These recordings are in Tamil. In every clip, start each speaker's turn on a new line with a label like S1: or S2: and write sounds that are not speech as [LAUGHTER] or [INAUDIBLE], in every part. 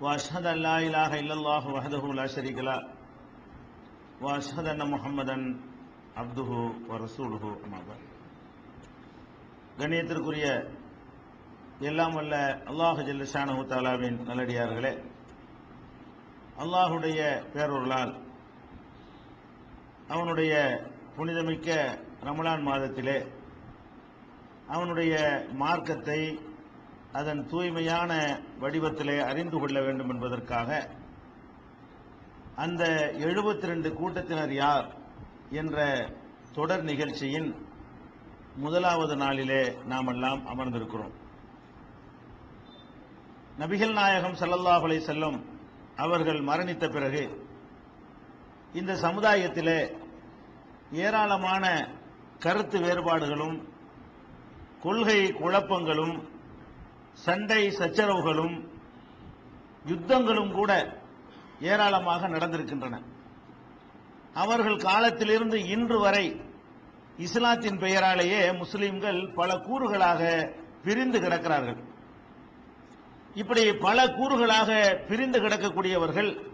S1: واشهد ان لا اله الا الله وحده لا شريك له واشهد ان محمدا عبده ورسوله اما بعد கண்ணியத்திற்குரிய எல்லாம் வல்ல அல்லாஹ் ஜல்லஷானஹு தாலாவின் நல்லடியார்களே அல்லாஹுடைய பேரொருளால் அவனுடைய புனிதமிக்க ரமலான் மாதத்திலே அவனுடைய மார்க்கத்தை அதன் தூய்மையான வடிவத்திலே அறிந்து கொள்ள வேண்டும் என்பதற்காக அந்த 72 ரெண்டு கூட்டத்தினர் யார் என்ற தொடர் நிகழ்ச்சியின் முதலாவது நாளிலே நாமெல்லாம் அமர்ந்திருக்கிறோம். நபிகள் நாயகம் ஸல்லல்லாஹு செல்லும் அவர்கள் மரணித்த பிறகு இந்த சமுதாயத்திலே ஏராளமான கருத்து வேறுபாடுகளும் கொள்கை குழப்பங்களும் சண்டை சச்சரவுகளும் யுத்தங்களும் கூட ஏராளமாக நடந்திருக்கின்றன. அவர்கள் காலத்திலிருந்து இன்று வரை இஸ்லாத்தின் பெயராலேயே முஸ்லிம்கள் பல கூறுகளாக பிரிந்து கிடக்கிறார்கள். இப்படி பல கூறுகளாக பிரிந்து கிடக்கக்கூடியவர்கள்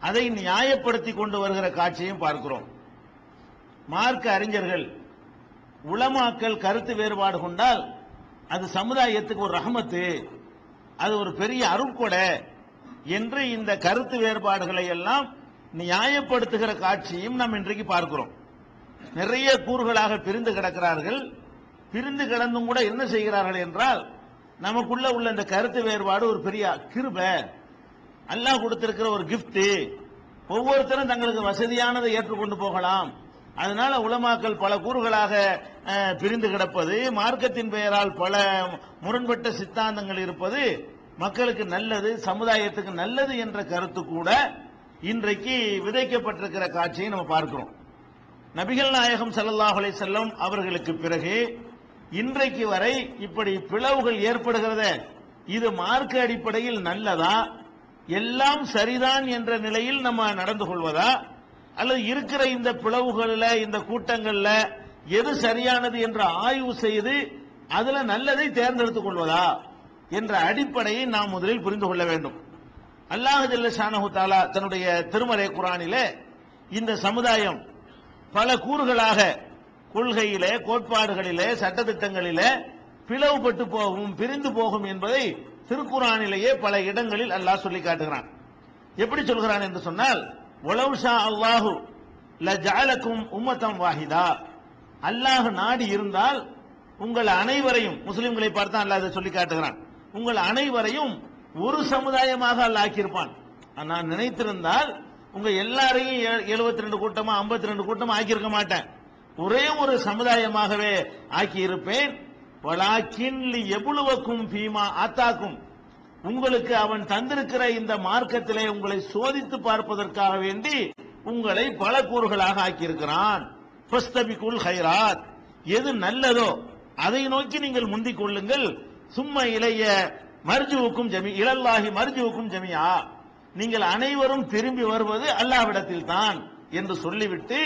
S1: அதை நியாயப்படுத்தி கொண்டு வருகிற காட்சியும் பார்க்கிறோம். மார்க்க அறிஞர்கள் உளமாக்கல் கருத்து வேறுபாடு கொண்டால் அது சமுதாயத்துக்கு ஒரு ரஹமத்து அது ஒரு பெரிய அருட்கொடை என்று இந்த கருத்து வேறுபாடுகளை எல்லாம் நியாயப்படுத்துகிற காட்சியும் நாம் இன்றைக்கு பார்க்கிறோம். நிறைய கூறுகளாக பிரிந்து கிடக்கிறார்கள். பிரிந்து கிடந்தும் கூட என்ன செய்கிறார்கள் என்றால் நமக்குள்ள உள்ள இந்த கருத்து வேறுபாடு ஒரு பெரிய கிருப. அல்லாஹ் கொடுத்திருக்கிற ஒரு கிஃப்ட் ஒவ்வொருத்தரும் தங்களுக்கு வசதியானதை ஏற்றுக்கொண்டு போகலாம். அதனால உலமாக்கள் பல கூறுகளாக பிரிந்து கிடப்பது மார்க்கத்தின் பெயரால் பல முரண்பட்ட சித்தாந்தங்கள் இருப்பது மக்களுக்கு நல்லது சமுதாயத்துக்கு நல்லது என்ற கருத்து கூட இன்றைக்கு விதைக்கப்பட்டிருக்கிற காட்சியை நம்ம பார்க்கிறோம். நபிகள் நாயகம் சல்லாஹ் அலை செல்லம் அவர்களுக்கு பிறகு இன்றைக்கு வரை இப்படி பிளவுகள் ஏற்படுகிறதே இது மார்க்க அடிப்படையில் நல்லதா எல்லாம் சரிதான் என்ற நிலையில் நம்ம நடந்து கொள்வதா அல்லது இருக்கிற இந்த பிளவுகள்ல இந்த கூட்டங்கள்ல எது சரியானது என்று ஆய்வு செய்து அதுல நல்லதை தேர்ந்தெடுத்துக் கொள்வதா என்ற அடிப்படையை நாம் முதலில் புரிந்து கொள்ள வேண்டும். அல்லாஹ் ஜல்ல ஷானஹு தாலா தன்னுடைய திருமறை குரானிலே இந்த சமுதாயம் பல கூறுகளாக கொள்கையிலே கோட்பாடுகளிலே சட்டத்திட்டங்களிலே பிளவுபட்டு போகும் பிரிந்து போகும் என்பதை திருக்குறானிலேயே பல இடங்களில் அல்லாஹ் சொல்லி காட்டுகிறான். எப்படி சொல்கிறான் என்று சொன்னால் உலவுஷா அல்லாஹு லஜாலக்கும் உம்மத்தம் வாஹிதா. அல்லாஹ் நாடி இருந்தால் உங்கள் அனைவரையும் முஸ்லிம்களை பார்த்தா அல்லாஹ் சொல்லி காட்டுகிறான். உங்கள் அனைவரையும் ஒரு சமுதாயமாக அல்லாஹ் ஆக்கியிருப்பான். நான் நினைத்திருந்தால் உங்க எல்லாரையும் எழுபத்தி ரெண்டு கூட்டமா ஐம்பத்தி ரெண்டு கூட்டமா ஆக்கியிருக்க மாட்டேன். ஒரே ஒரு சமுதாயமாகவே ஆக்கி இருப்பேன் வலாக்கின் எவ்வளவுக்கும் பீமா ஆத்தாக்கும். உங்களுக்கு அவன் தந்திருக்கிற இந்த மார்க்கத்திலே உங்களை சோதித்து பார்ப்பதற்காக வேண்டி உங்களை பல கூறுகளாக ஆக்கியிருக்கிறான். ஹைராத். எது நல்லதோ அதை நோக்கி நீங்கள் முந்திக் கொள்ளுங்கள். சும்மா இளைய மர்ஜுவுக்கும் ஜமி இளல்லாஹி மர்ஜுவுக்கும் ஜமியா. நீங்கள் அனைவரும் திரும்பி வருவது அல்லாவிடத்தில் தான் என்று சொல்லிவிட்டு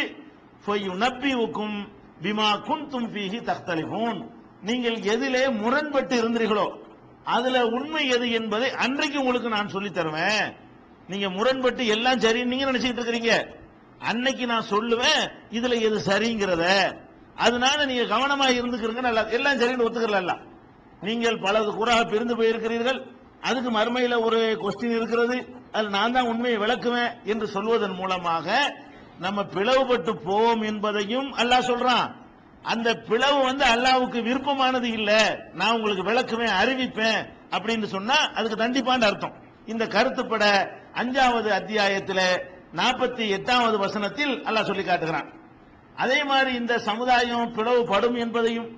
S1: நப்பிவுக்கும் பிமா குன்தும் பீஹி தக்தலிபூன் நீங்கள் எதிலே முரண்பட்டு இருந்தீர்களோ அதுல உண்மை எது என்பதை அன்றைக்கு உங்களுக்கு நான் சொல்லி தருவேன். நீங்க முரண்பட்டு எல்லாம் சரி நினைச்சிட்டு இருக்கிறீங்க. அன்னைக்கு நான் சொல்லுவேன் இதுல எது சரிங்கிறத. அதனால நீங்க கவனமா இருந்துக்கிறீங்க நல்லா எல்லாம் சரின்னு ஒத்துக்கிறல நீங்கள் பலது கூறாக பிரிந்து போயிருக்கிறீர்கள். அதுக்கு மறுமையில ஒரு கொஸ்டின் இருக்கிறது. அது நான் தான் உண்மையை விளக்குவேன் என்று சொல்வதன் மூலமாக நம்ம பிளவுபட்டு போவோம் என்பதையும் அல்லாஹ் சொல்றான். அந்த பிளவு வந்து அல்லாவுக்கு விருப்பமானது இல்ல. நான் உங்களுக்கு விளக்குவேன் அறிவிப்பேன் அப்படின்னு சொன்னா அதுக்கு தண்டிப்பான்னு அர்த்தம். இந்த கருத்துப்பட அஞ்சாவது அத்தியாயத்தில் நாற்பத்தி எட்டாவது வசனத்தில் அல்லாஹ் சொல்லி காட்டுகிறான். அதே மாதிரி இந்த சமுதாயம் பிளவுபடும் என்பதையும்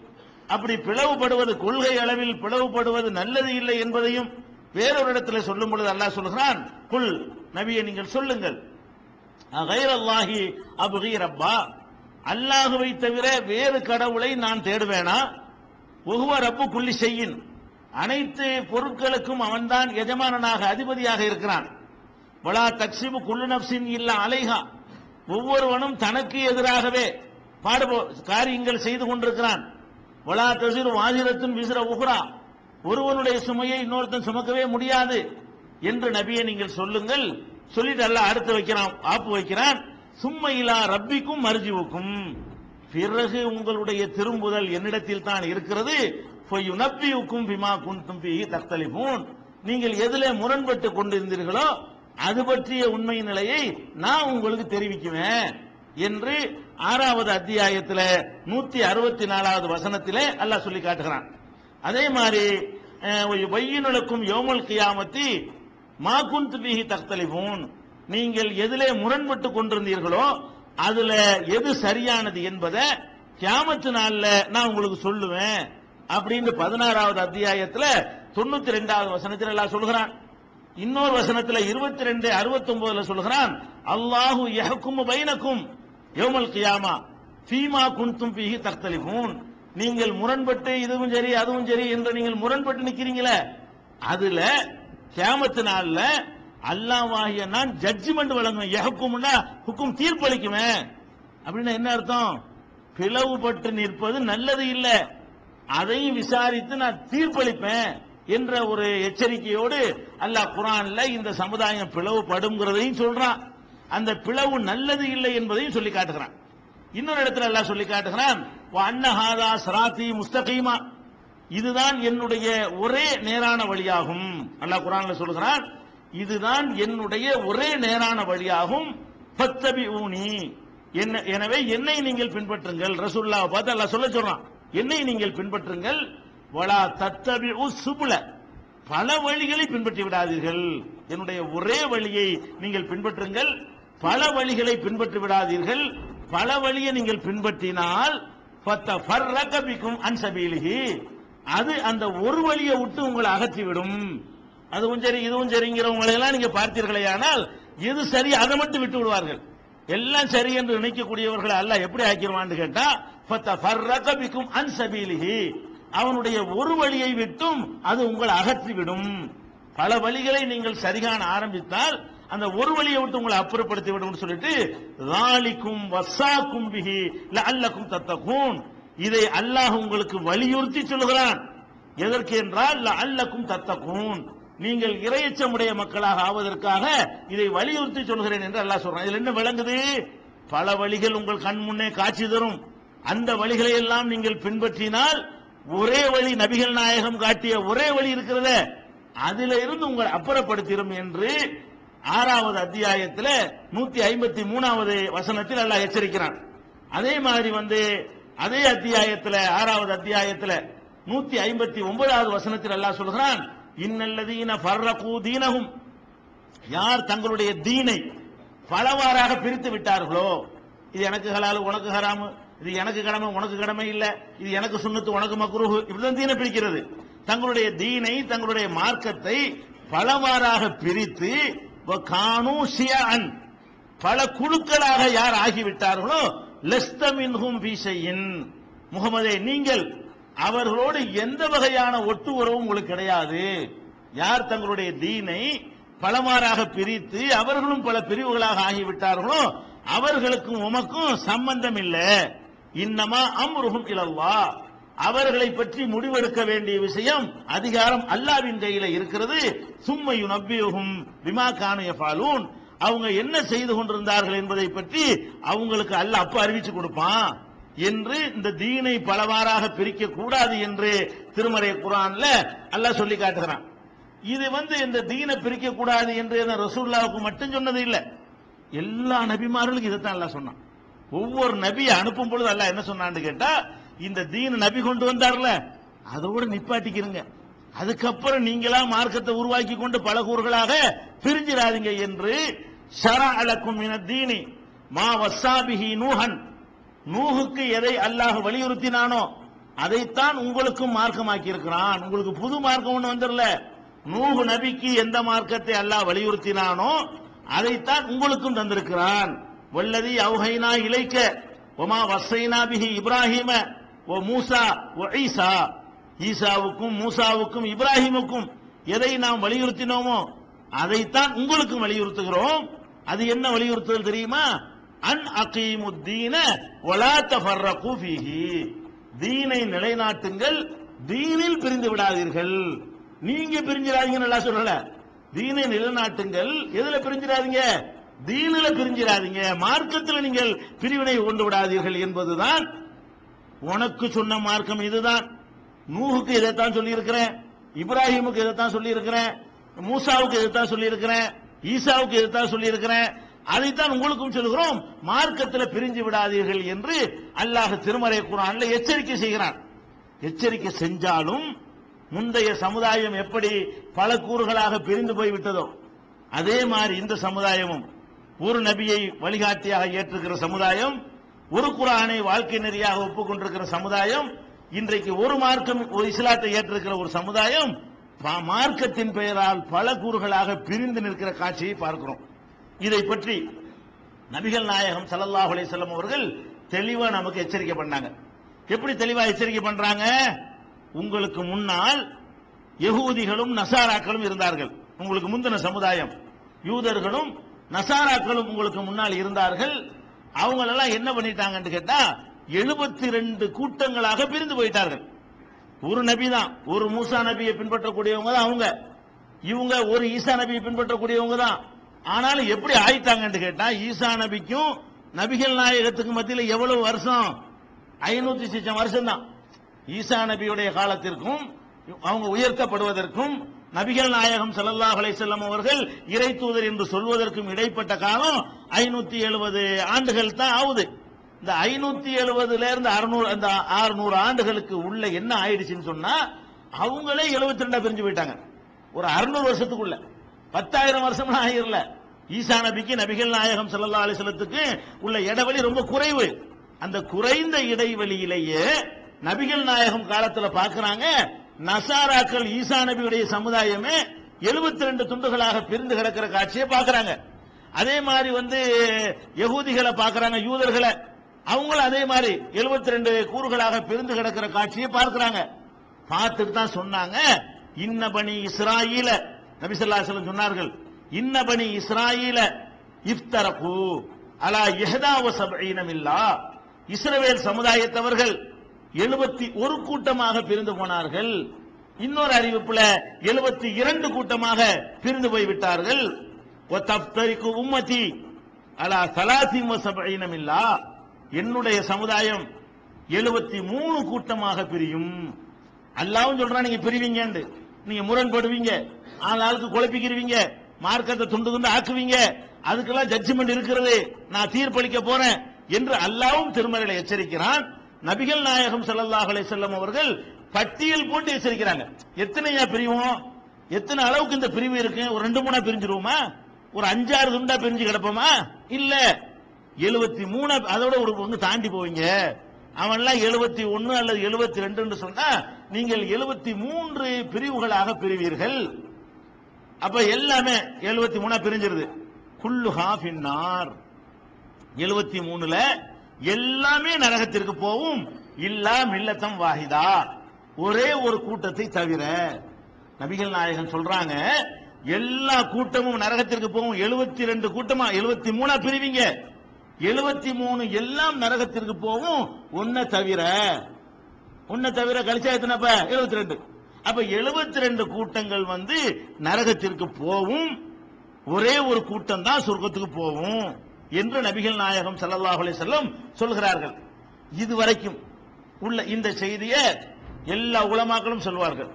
S1: அப்படி பிளவுபடுவது கொள்கை அளவில் பிளவுபடுவது நல்லது இல்லை என்பதையும் வேறொரு இடத்துல சொல்லும் பொழுது அல்லாஹ் சொல்கிறான் குல் நபியை நீங்கள் சொல்லுங்கள். அகைரல்லாஹி அபுகி ரப்பா. அல்லாஹுவை தவிர வேறு கடவுளை நான் தேடுவேனா? ஒகுவ ரப்பு குள்ளி செய்யின் அனைத்து பொருட்களுக்கும் அவன்தான் எஜமானனாக அதிபதியாக இருக்கிறான். வலா தக்சிபு குல்லு நப்சின் இல்ல அலைஹா. ஒவ்வொருவனும் தனக்கு எதிராகவே பாடுபோ காரியங்கள் செய்து கொண்டிருக்கிறான். வலா தசிர் வாசிரத்தின் விசிற உகுரா ஒருவனுடைய சுமையை இன்னொருத்தன் சுமக்கவே முடியாது என்று நபியை நீங்கள் சொல்லுங்கள். சொல்லிட்டு அல்ல அடுத்து வைக்கிறான் ஆப்பு வைக்கிறான். சும்மையிலா ரப்பிக்கும் மர்ஜிவுக்கும். பிறகு உங்களுடைய திரும்புதல் என்னிடத்தில் தான் இருக்கிறது. நப்பியுக்கும் பிமா குந்தும் பிஹி தக்தலிபூன். நீங்கள் எதிலே முரண்பட்டு கொண்டிருந்தீர்களோ அது பற்றிய உண்மை நிலையை நான் உங்களுக்கு தெரிவிக்குவேன் என்று ஆறாவது அத்தியாயத்தில் நூத்தி அறுபத்தி நாலாவது வசனத்திலே அல்லாஹ் சொல்லி காட்டுகிறான். அதே மாதிரி வையினுக்கும் யோமல் கியாமத்தி மா குந்து பிஹி தக்தலிபூன். நீங்கள் எதிலே முரண்பட்டு கொண்டிருந்தீர்களோ அதுல எது சரியானது என்பதை கியாமத்து நாள்ல நான் உங்களுக்கு சொல்லுவேன் அப்படின்னு பதினாறாவது அத்தியாயத்துல தொண்ணூத்தி ரெண்டாவது வசனத்தில் எல்லாம் சொல்கிறான் இன்னொரு வசனத்துல இருபத்தி ரெண்டு அறுபத்தி ஒன்பதுல சொல்கிறான் அல்லாஹு யஹக்கும் பைனக்கும் யோமல் கியாமா ஃபீமா குன்தும் பிஹி தக்தலிஃபூன். நீங்கள் முரண்பட்டு இதுவும் சரி அதுவும் சரி என்று நீங்கள் முரண்பட்டு நிக்கிறீங்களே அதுல கியாமத்து நாள்ல அல்லாவாகிய நான் ஜட்ஜ்மெண்ட் வழங்குவேன் எஹக்கும்னா ஹுக்கும் தீர்ப்பளிக்குவேன் அப்படின்னா என்ன அர்த்தம்? பிளவுபட்டு நிற்பது நல்லது இல்லை. அதையும் விசாரித்து நான் தீர்ப்பளிப்பேன் என்ற ஒரு எச்சரிக்கையோடு அல்லாஹ் குரான்ல இந்த சமுதாயம் பிளவுபடுங்கிறதையும் சொல்றான். அந்த பிளவு நல்லது இல்லை என்பதையும் சொல்லி காட்டுகிறான். இன்னொரு இடத்துல அல்லாஹ் சொல்லி காட்டுகிறான் அன்னஹாதா சராத்தி முஸ்தகீமா. இதுதான் என்னுடைய ஒரே நேரான வழியாகும். அல்லாஹ் குரான்ல சொல்லுகிறான் இதுதான் என்னுடைய ஒரே நேரான வழியாகும். பத்தபி ஊனி என்ன எனவே என்னை நீங்கள் பின்பற்றுங்கள். ரசுல்லா பார்த்து அல்ல சொல்ல சொல்றான். என்னை நீங்கள் பின்பற்றுங்கள். வளா தத்தபி சுபுல. பல வழிகளை பின்பற்றி விடாதீர்கள். என்னுடைய ஒரே வழியை நீங்கள் பின்பற்றுங்கள். பல வழிகளை பின்பற்றி விடாதீர்கள். பல வழியை நீங்கள் பின்பற்றினால் பிக்கும் அன்சபீலிகி அது அந்த ஒரு வழியை விட்டு உங்களை அகற்றிவிடும். அதுவும் சரி இதுவும் சரிங்கிறவங்களை எல்லாம் நீங்க பார்த்தீர்களே ஆனால் எது சரி அதை மட்டும் விட்டு விடுவார்கள். எல்லாம் சரி என்று நினைக்கக்கூடியவர்களை அல்ல எப்படி ஆக்கிடுவான்னு கேட்டா அன் சபீலிஹி. அவனுடைய ஒரு வழியை விட்டும் அது உங்களை அகற்றிவிடும். பல வழிகளை நீங்கள் சரிகான ஆரம்பித்தால் அந்த ஒரு வழியை விட்டு உங்களை அப்புறப்படுத்தி விடும் சொல்லிட்டு ராலிக்கும் வசாக்கும் பிஹி அல்லக்கும் தத்தகும் இதை அல்லாஹ் உங்களுக்கு வலியுறுத்தி சொல்கிறான் எதற்கு என்றால் அல்லக்கும் தத்தகும் நீங்கள் இரையச்சமுடைய மக்களாக ஆவதற்காக இதை வலியுறுத்தி சொல்கிறேன் என்று அல்லாஹ் சொல்றான். இதுல என்ன விளங்குது? பல வழிகள் உங்கள் கண் முன்னே காட்சி தரும். அந்த வழிகளை எல்லாம் நீங்கள் பின்பற்றினால் ஒரே வழி நபிகள் நாயகம் காட்டிய ஒரே வழி இருக்கிறத. அதில இருந்து உங்களை அப்புறப்படுத்திடும் என்று ஆறாவது அத்தியாயத்தில் நூத்தி ஐம்பத்தி மூணாவது வசனத்தில் அல்லாஹ் எச்சரிக்கிறான். அதே மாதிரி வந்து அதே அத்தியாயத்தில் ஆறாவது அத்தியாயத்தில் நூத்தி ஐம்பத்தி ஒன்பதாவது வசனத்தில் அல்லாஹ் சொல்கிறான் இன்னல்லதீன ஃபர்ரகு தீனகும் யார் தங்களுடைய தீனை பலவாறாக பிரித்து விட்டார்களோ இது எனக்கு ஹலால் உனக்கு ஹராமு இது எனக்கு கடமை உனக்கு கடமை இல்ல இது எனக்கு சுண்ணத்து உனக்கு மக்ரூஹு இப்படிதான் தீனை பிரிக்கிறது. தங்களுடைய தீனை தங்களுடைய மார்க்கத்தை பலவாறாக பிரித்து கானு ஷியான் பல குழுக்களாக யார் ஆகிவிட்டார்களோ லெஸ்தமின் முகமதே நீங்கள் அவர்களோடு எந்த வகையான ஒட்டு உறவும் உங்களுக்கு கிடையாது. யார் தங்களுடைய தீனை பலமாறாக பிரித்து அவர்களும் பல பிரிவுகளாக ஆகிவிட்டார்களோ அவர்களுக்கும் உமக்கும் சம்பந்தம் இல்லை. இன்னமா அம்ருகும் இலல்லா. அவர்களை பற்றி முடிவெடுக்க வேண்டிய விஷயம் அதிகாரம் அல்லாவின் கையில இருக்கிறது. சும்மையு நம்பியுகும் விமா கானுயபாலூன் அவங்க என்ன செய்து கொண்டிருந்தார்கள் என்பதை பற்றி அவங்களுக்கு அல்ல அப்ப அறிவிச்சு கொடுப்பான். என்று இந்த தீனை பலவாறாக பிரிக்க கூடாது என்று திருமறை குரான்ல அல்லாஹ் சொல்லி காட்டுகிறான். இது வந்து இந்த தீனை பிரிக்க கூடாது என்று ரசூல்லாவுக்கு மட்டும் சொன்னது இல்லை. எல்லா நபிமார்களுக்கும் இதைத்தான் அல்லாஹ் சொன்னான். ஒவ்வொரு நபியை அனுப்பும் பொழுது அல்லாஹ் என்ன சொன்னான்னு கேட்டா இந்த தீன நபி கொண்டு வந்தார்ல அதோட நிப்பாட்டிக்கிறங்க. அதுக்கப்புறம் நீங்களா மார்க்கத்தை உருவாக்கி கொண்டு பல கூறுகளாக பிரிஞ்சிடாதீங்க என்று ஷரா அலக்கும் இன தீனி மா வசாபிஹி நூஹன் நூகுக்கு எதை அல்லாஹ் வலியுறுத்தினானோ அதைத்தான் உங்களுக்கும் மார்க்கமாக்கி இருக்கிறான் உங்களுக்கு புது மார்க்கம் ஒண்ணு வந்துடல. நூகு நபிக்கு எந்த மார்க்கத்தை அல்லாஹ் வலியுறுத்தினானோ அதைத்தான் உங்களுக்கும் தந்திருக்கிறான். வல்லதி அவுஹைனா இலைக்க ஒமா வசைனா பிஹி இப்ராஹிம ஓ மூசா ஓ ஈசா. ஈசாவுக்கும் மூசாவுக்கும் இப்ராஹிமுக்கும் எதை நாம் வலியுறுத்தினோமோ அதைத்தான் உங்களுக்கும் வலியுறுத்துகிறோம். அது என்ன வலியுறுத்துதல் தெரியுமா? அன் அகீமுத்தீன ஒலா தஃபர்ரகு ஃபீஹி. தீனை நிலைநாட்டுங்கள் தீனில் பிரிந்து விடாதீர்கள். நீங்க பிரிஞ்சிடாதீங்க நல்லா சொல்லல. தீனை நிலைநாட்டுங்கள் எதுல பிரிஞ்சிடாதீங்க? தீனில பிரிஞ்சிடாதீங்க. மார்க்கத்தில் நீங்கள் பிரிவினை கொண்டு விடாதீர்கள் என்பதுதான் உனக்கு சொன்ன மார்க்கம் இதுதான். நூகுக்கு இதைத்தான் சொல்லி இருக்கிறேன் இப்ராஹிமுக்கு இதைத்தான் சொல்லி இருக்கிறேன் மூசாவுக்கு இதைத்தான் சொல்லி இருக்கிறேன் ஈசாவுக்கு இதைத்தான் சொல்லி இருக்கிறேன் அதைத்தான் உங்களுக்கும் சொல்கிறோம் மார்க்கத்தில் பிரிஞ்சு விடாதீர்கள் என்று அல்லாஹ் திருமறை குரான்ல எச்சரிக்கை செய்கிறான். எச்சரிக்கை செஞ்சாலும் முந்தைய சமுதாயம் எப்படி பல கூறுகளாக பிரிந்து போய்விட்டதோ அதே மாதிரி இந்த சமுதாயமும் ஒரு நபியை வழிகாட்டியாக ஏற்றுக்கிற சமுதாயம் ஒரு குரானை வாழ்க்கை நெறியாக ஒப்புக்கொண்டிருக்கிற சமுதாயம் இன்றைக்கு ஒரு மார்க்கம் ஒரு இஸ்லாத்தை ஏற்றிருக்கிற ஒரு சமுதாயம் பா- மார்க்கத்தின் பெயரால் பல கூறுகளாக பிரிந்து நிற்கிற காட்சியை பார்க்கிறோம். இதை பற்றி நபிகள் நாயகம் ஸல்லல்லாஹு அலைஹி வஸல்லம் அவர்கள் தெளிவா நமக்கு எச்சரிக்கை பண்ணாங்க. எப்படி தெளிவா எச்சரிக்கை பண்றாங்க? உங்களுக்கு முன்னால் யகூதிகளும் நசாராக்களும் இருந்தார்கள். உங்களுக்கு முந்தின சமுதாயம். யூதர்களும் நசாராக்களும் உங்களுக்கு முன்னால் இருந்தார்கள். அவங்களெல்லாம் என்ன பண்ணிட்டாங்கன்னு கேட்டா எழுபத்தி ரெண்டு கூட்டங்களாக பிரிந்து போயிட்டார்கள். ஒரு நபி தான் ஒரு மூசா நபியை பின்பற்றக்கூடியவங்க தான் அவங்க. இவங்க ஒரு ஈசா நபியை பின்பற்றக்கூடியவங்க தான். ஆனாலும் எப்படி ஆயிட்டாங்கன்னு கேட்டா ஈசா நபிக்கும் நபிகள் நாயகத்துக்கு மத்தியில் எவ்வளவு வருஷம்? ஐநூத்தி சிச்சம் வருஷம் தான் ஈசா நபியுடைய காலத்திற்கும் அவங்க உயர்த்தப்படுவதற்கும் நபிகள் நாயகம் ஸல்லல்லாஹு அலைசல்லம் அவர்கள் இறை தூதர் என்று சொல்வதற்கும் இடைப்பட்ட காலம் ஐநூத்தி எழுபது ஆண்டுகள் தான் ஆகுது. இந்த ஐநூத்தி எழுபதுல இருந்து அறுநூறு அந்த அறுநூறு ஆண்டுகளுக்கு உள்ள என்ன ஆயிடுச்சுன்னு சொன்னா அவங்களே 72 ரெண்டா பிரிஞ்சு போயிட்டாங்க. ஒரு அறுநூறு வருஷத்துக்குள்ள. பத்தாயிரம் வருஷம்லாம் ஆயிரல ஈசா நபிக்கு நபிகள் நாயகம் செல்லல்லா அலிசலத்துக்கு உள்ள இடைவெளி ரொம்ப குறைவு. அந்த குறைந்த இடைவெளியிலேயே நபிகள் நாயகம் காலத்துல பாக்குறாங்க நசாராக்கள் ஈசா நபியுடைய சமுதாயமே 72 ரெண்டு துண்டுகளாக பிரிந்து கிடக்கிற காட்சியை பாக்குறாங்க. அதே மாதிரி வந்து யகூதிகளை பாக்குறாங்க யூதர்களை. அவங்களும் அதே மாதிரி 72 ரெண்டு கூறுகளாக பிரிந்து கிடக்கிற காட்சியை பார்க்கிறாங்க. பார்த்துட்டு தான் சொன்னாங்க இன்ன பணி இஸ்ராயில நபிசல்லா செல்லம் சொன்னார்கள் இன்னபனி இஸ்ராயில இஸ்ராயீல இஃப்தரகு அலா எஹதாவ வ இஸ்ரவேல் சமுதாயத்தவர்கள் எழுபத்தி ஒரு கூட்டமாக பிரிந்து போனார்கள். இன்னொரு அறிவிப்புல எழுபத்தி இரண்டு கூட்டமாக பிரிந்து போய் விட்டார்கள். ஒத்தப்தரிக்கு உம்மதி அலா சலாசி வ என்னுடைய சமுதாயம் எழுபத்தி மூணு கூட்டமாக பிரியும். அல்லாவும் சொல்றான் நீங்க பிரிவீங்கன்னு நீங்க முரண்படுவீங்க. ஆள் ஆளுக்கு குழப்பிக்கிறீங்க மார்க்கத்தை துண்டு துண்டு ஆக்குவீங்க. அதுக்கெல்லாம் ஜட்ஜ்மெண்ட் இருக்கிறது. நான் தீர்ப்பளிக்க போறேன் என்று அல்லாவும் திருமறையில எச்சரிக்கிறான். நபிகள் நாயகம் சல்லாஹ் அலைஹி அவர்கள் பட்டியல் போட்டு எச்சரிக்கிறாங்க. எத்தனையா பிரிவோம்? எத்தனை அளவுக்கு இந்த பிரிவு இருக்கு? ஒரு ரெண்டு மூணா பிரிஞ்சிருவோமா? ஒரு அஞ்சாறு துண்டா பிரிஞ்சு கிடப்போமா? இல்ல. எழுபத்தி மூணு அதோட ஒரு பங்கு தாண்டி போவீங்க. அவன்லாம் எழுபத்தி ஒன்னு அல்லது எழுபத்தி ரெண்டு சொன்னா நீங்கள் எழுபத்தி மூன்று பிரிவுகளாக பிரிவீர்கள். அப்ப எல்லாமே எழுபத்தி மூணா பிரிஞ்சிருது. குல்லு ஹாஃபின்னார் எழுபத்தி மூணுல எல்லாமே நரகத்திற்கு போகும் இல்லா மில்லத்தம் வாஹிதா. ஒரே ஒரு கூட்டத்தை தவிர நபிகள் நாயகன் சொல்றாங்க எல்லா கூட்டமும் நரகத்திற்கு போகும். எழுபத்தி ரெண்டு கூட்டமா? எழுபத்தி மூணா பிரிவீங்க. எழுபத்தி மூணு எல்லாம் நரகத்திற்கு போகும். ஒன்ன தவிர ஒன்ன தவிர கழிச்சா எத்தனைப்ப எழுபத்தி ரெண்டு. அப்ப எழுபத்தி ரெண்டு கூட்டங்கள் வந்து நரகத்திற்கு போகும் ஒரே ஒரு கூட்டம் தான் சொர்க்கத்துக்கு போகும் என்று நபிகள் நாயகம் ஸல்லல்லாஹு செல்லம் சொல்கிறார்கள். இதுவரைக்கும் உள்ள இந்த செய்தியை எல்லா உலமாக்களும் சொல்வார்கள்.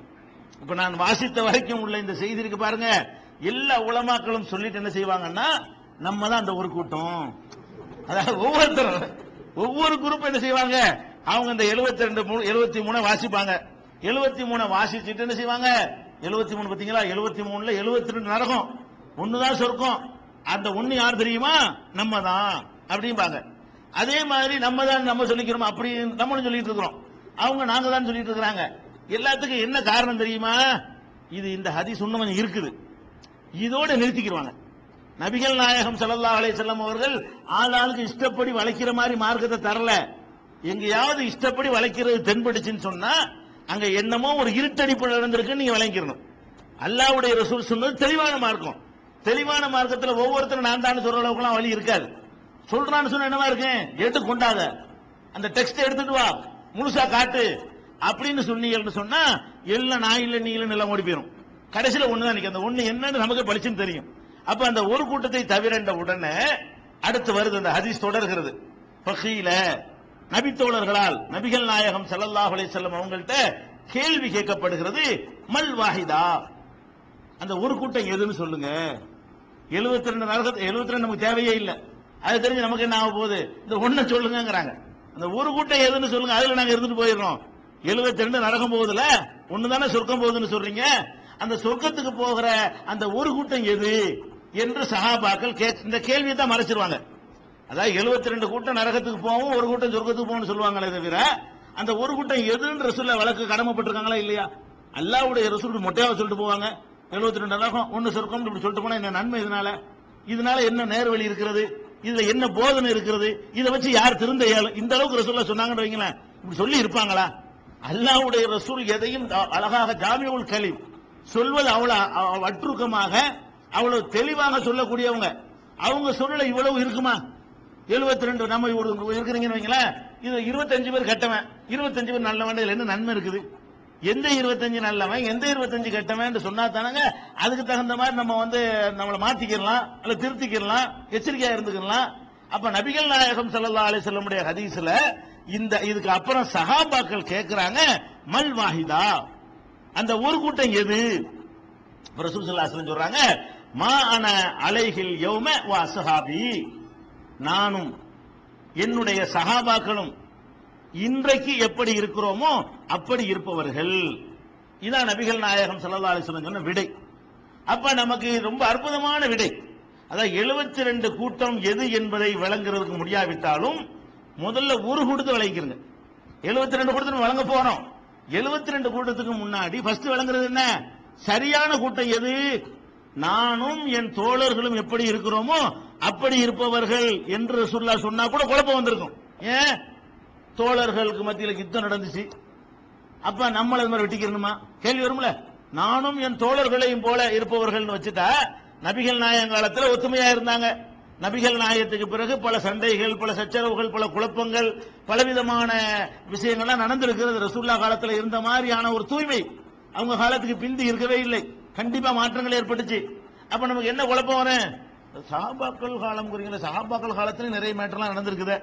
S1: இப்ப நான் வாசித்த வரைக்கும் உள்ள இந்த செய்தி இருக்கு பாருங்க. எல்லா உலமாக்களும் சொல்லிட்டு என்ன செய்வாங்கன்னா நம்ம தான் அந்த ஒரு கூட்டம். அதாவது ஒவ்வொருத்தரும் ஒவ்வொரு குரூப் என்ன செய்வாங்க? அவங்க இந்த 72 ரெண்டு மூணு எழுபத்தி மூணு வாசிப்பாங்க. எழுபத்தி மூணு வாசிச்சுட்டு என்ன செய்வாங்க? எழுபத்தி மூணு பார்த்தீங்களா? எழுபத்தி மூணுல எழுபத்தி ரெண்டு நரகம். ஒண்ணுதான் சொர்க்கம். அந்த ஒண்ணு யார் தெரியுமா? நம்ம தான் அப்படிம்பாங்க. அதே மாதிரி நம்ம தான் நம்ம சொல்லிக்கிறோம் அப்படி நம்மளும் சொல்லிட்டு இருக்கிறோம். அவங்க நாங்க தான் சொல்லிட்டு இருக்கிறாங்க. எல்லாத்துக்கும் என்ன காரணம் தெரியுமா? இது இந்த ஹதீஸ் இன்னும் கொஞ்சம் இருக்குது. இதோட நிறுத்திக்கிடுவாங்க நபிகள் நாயகம் சல்லா அலைஹி வஸல்லம் அவர்கள் ஆளாளுக்கு இஷ்டப்படி வளைக்கிற மாதிரி மார்க்கத்தை தரல. எங்கேயாவது இஷ்டப்படி வளைக்கிறது தென்பட்டுச்சுன்னு சொன்னா அங்க என்னமோ ஒரு இருட்டடிப்பு நடந்திருக்கு நீங்க விளங்கிடணும். அல்லாவுடைய ரசூல் சொன்னது தெளிவான மார்க்கம். தெளிவான மார்க்கத்தில் ஒவ்வொருத்தரும் நான் தான் சொல்ற அளவுக்குலாம் வழி இருக்காது. சொல்றான்னு சொன்னா என்னவா இருக்கேன் எடுத்து கொண்டாத. அந்த டெக்ஸ்ட் எடுத்துட்டு வா. முழுசா காட்டு. அப்படின்னு சொன்னீங்கன்னு சொன்னா எல்லாம் நான் இல்லை நீ இல்லைன்னு எல்லாம் ஓடி போயிரும். கடைசியில ஒண்ணுதான் தான் அந்த ஒண்ணு என்னன்னு நமக்கு பளிச்சுன்னு தெரியும். அப்ப அந்த ஒரு கூட்டத்தை தவிரண்ட உடனே அடுத்து வருது அந்த ஹதீஸ் தொடர்கிறது. பகீல நபித்தோழர்களால் நபிகள் நாயகம் சல்லல்லாஹ் அலைஹி செல்லம் அவங்கள்ட்ட கேள்வி கேட்கப்படுகிறது மல் வாஹிதா? அந்த ஒரு கூட்டம் எதுன்னு சொல்லுங்க. 72 ரெண்டு நரகத்தை 72 நமக்கு தேவையே இல்லை. அது தெரிஞ்சு நமக்கு என்ன ஆக போகுது? இந்த ஒன்றை சொல்லுங்கிறாங்க அந்த ஒரு கூட்டம் எதுன்னு சொல்லுங்க அதுல நாங்க இருந்துட்டு போயிடுறோம். 72 ரெண்டு நரகம் போகுதுல ஒன்னு தானே சொர்க்கம் போகுதுன்னு சொல்றீங்க? அந்த சொர்க்கத்துக்கு போகிற அந்த ஒரு கூட்டம் எது? என்று சகாபாக்கள் கே- இந்த கேள்வியை தான் மறைச்சிருவாங்க. அதாவது 72 ரெண்டு கூட்டம் நரகத்துக்கு போவோம் ஒரு கூட்டம் சொர்க்கத்துக்கு போகணும்னு சொல்லுவாங்களே தவிர அந்த ஒரு கூட்டம் எதுன்னு ரசூல்ல வழக்கு கடமைப்பட்டிருக்காங்களா இல்லையா? அல்லாவுடைய ரசூல் மொட்டையாவை சொல்லிட்டு போவாங்க. 72 ரெண்டு நரகம் ஒன்னு சொர்க்கம் இப்படி சொல்லிட்டு போனா என்ன நன்மை இதனால? இதனால என்ன நேர்வழி இருக்கிறது? இதுல என்ன போதனை இருக்கிறது? இதை வச்சு யார் திருந்த இயலும் இந்த அளவுக்கு ரசூல்லா சொன்னாங்கன்னு வைங்களேன். இப்படி சொல்லி இருப்பாங்களா? அல்லாவுடைய ரசூல் எதையும் அழகாக ஜாமியுல் கலீம் சொல்வது அவ்வளவு வற்றுக்கமாக அவ்வளவு தெளிவாக சொல்லக்கூடியவங்க. அவங்க சொல்லல இவ்வளவு இருக்குமா? 72 ரெண்டு நம்ம ஒரு இருக்கிறீங்கன்னு வைங்களேன். இது 25 பேர் கெட்டவன். 25 பேர் நல்லவன் இதுல என்ன நன்மை இருக்குது? எந்த 25 நல்லவன் எந்த 25 கெட்டவன் சொன்னா தானங்க அதுக்கு தகுந்த மாதிரி நம்ம வந்து நம்மளை மாத்திக்கிடலாம் அல்ல திருத்திக்கிடலாம் எச்சரிக்கையா இருந்துக்கலாம் அப்ப நபிகள் நாயகம் சல்லா அலி வஸல்லமுடைய ஹதீஸ்ல இந்த இதுக்கு அப்புறம் சகாபாக்கள் கேட்கிறாங்க மல் வாஹிதா? அந்த ஒரு கூட்டம் எது? இப்ப ரசூல் ஸல்லல்லாஹு சொல்றாங்க மா அன அலைகள் யௌம வா சஹாபி நானும் என்னுடைய சகாபாக்களும் இன்றைக்கு எப்படி இருக்கிறோமோ அப்படி இருப்பவர்கள். இதான் நபிகள் நாயகம் ஸல்லல்லாஹு அலைஹி சொன்ன விடை. அப்ப நமக்கு ரொம்ப அற்புதமான விடை. அதான் 72 ரெண்டு கூட்டம் எது என்பதை விளங்குறதுக்கு முடியாவிட்டாலும் முதல்ல ஒரு கூட்டத்தை விளங்கிக்கிறங்க 72 ரெண்டு கூட்டத்தை வழங்க போறோம். 72 ரெண்டு கூட்டத்துக்கு முன்னாடி ஃபர்ஸ்ட் விளங்குறது என்ன? சரியான கூட்டம் எது? நானும் என் தோழர்களும் எப்படி இருக்கிறோமோ அப்படி இருப்பவர்கள் என்று ரசுல்லா சொன்னா கூட குழப்பம் வந்திருக்கும். ஏன்? தோழர்களுக்கு மத்தியில் யுத்தம் நடந்துச்சு. அப்ப நம்மள அது மாதிரி வெட்டிக்கிறணுமா? கேள்வி வரும்ல. நானும் என் தோழர்களையும் போல இருப்பவர்கள் வச்சுட்டா நபிகள் நாயகம் காலத்தில் ஒத்துமையா இருந்தாங்க. நபிகள் நாயகத்துக்கு பிறகு பல சண்டைகள் பல சச்சரவுகள் பல குழப்பங்கள் பலவிதமான விஷயங்கள்லாம் நடந்திருக்கிறது. ரசூல்லா காலத்தில் இருந்த மாதிரியான ஒரு தூய்மை அவங்க காலத்துக்கு பிந்தி இருக்கவே இல்லை. கண்டிப்பா மாற்றங்கள் ஏற்பட்டுச்சு. அப்ப நமக்கு என்ன குழப்பம் வரும்? சஹாபாக்கள் காலம் குறிக்கிற சஹாபாக்கள் காலத்துல நிறைய மேட்டர்லாம் நடந்திருக்குது.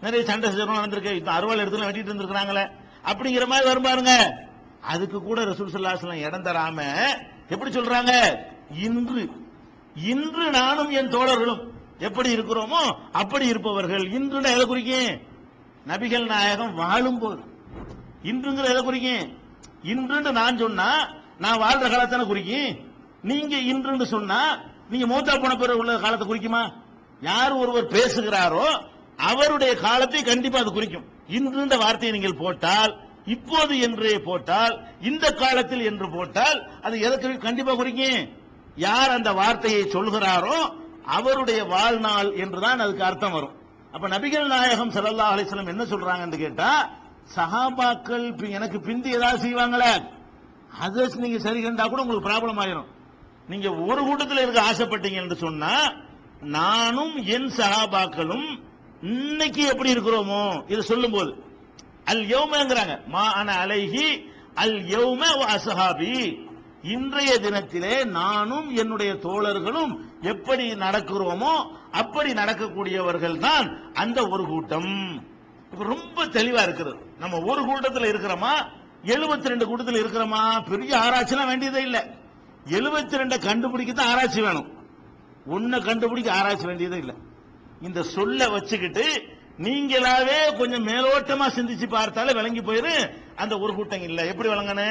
S1: நிறைய சண்டை சச்சரவு நடந்திருக்கு. இப்ப அறுவல் இடத்துல வெட்டிட்டு இருந்திருக்கிறாங்களே. அப்படிங்கிற மாதிரி வரும் பாருங்க. அதுக்கு கூட ரசூல் ஸல்லல்லாஹு இடம் தராம எப்படி சொல்றாங்க? இன்று. இன்று நானும் என் தோழர்களும் எப்படி இருக்கிறோமோ அப்படி இருப்பவர்கள். இன்று எதை குறிக்கும்? நபிகள் நாயகம் வாழும் போது. இன்றுங்கிற எதை குறிக்கும்? இன்றுன்னு நான் சொன்னா நான் வாழ்ற காலத்தான குறிக்கும். நீங்க இன்றுன்னு சொன்னா நீங்க மூத்தா போன பிறகு உள்ள காலத்தை குறிக்குமா? யார் ஒருவர் பேசுகிறாரோ அவருடைய காலத்தை கண்டிப்பா அது குறிக்கும். இன்றுன்ற வார்த்தையை நீங்கள் போட்டால் இப்போது என்று போட்டால் இந்த காலத்தில் என்று போட்டால் அது எதற்கு கண்டிப்பா குறிக்கும்? யார் அந்த வார்த்தையை சொல்கிறாரோ அவருடைய வாழ்நாள் என்றுதான் அதுக்கு அர்த்தம் வரும். அப்ப நபிகள் நாயகம் சல்லா அலிஸ்லம் என்ன சொல்றாங்கன்னு கேட்டா சஹாபாக்கள் எனக்கு பிந்தி ஏதாவது செய்வாங்களே அதை நீங்க சரி கண்டா கூட உங்களுக்கு ப்ராப்ளம் ஆயிரும். நீங்க ஒரு கூட்டத்தில் இருக்க ஆசைப்பட்டீங்க என்று சொன்னா நானும் என் சகாபாக்களும் இன்னைக்கு எப்படி இருக்கிறோமோ இது சொல்லும்போது அல் யௌமங்கிறாங்க மா அன அலைஹி அல் யௌம அசஹாபி இன்றைய தினத்திலே நானும் என்னுடைய தோழர்களும் எப்படி நடக்கிறோமோ அப்படி நடக்கக்கூடியவர்கள் தான் அந்த ஒரு கூட்டம். ரொம்ப தெளிவா இருக்கிறது. நம்ம ஒரு கூட்டத்தில் இருக்கிறோமா? 72 ரெண்டு கூட்டத்தில் இருக்கிறோமா? பெரிய ஆராய்ச்சிலாம் வேண்டியதே இல்லை. 72 ரெண்டை கண்டுபிடிக்க தான் ஆராய்ச்சி வேணும். ஒன்ன கண்டுபிடிக்க ஆராய்ச்சி வேண்டியதே இல்லை. இந்த சொல்ல வச்சுக்கிட்டு நீங்களாவே கொஞ்சம் மேலோட்டமா சிந்திச்சு பார்த்தாலே விளங்கி போயிரு. அந்த ஒரு கூட்டம் இல்ல. எப்படி விளங்கனே?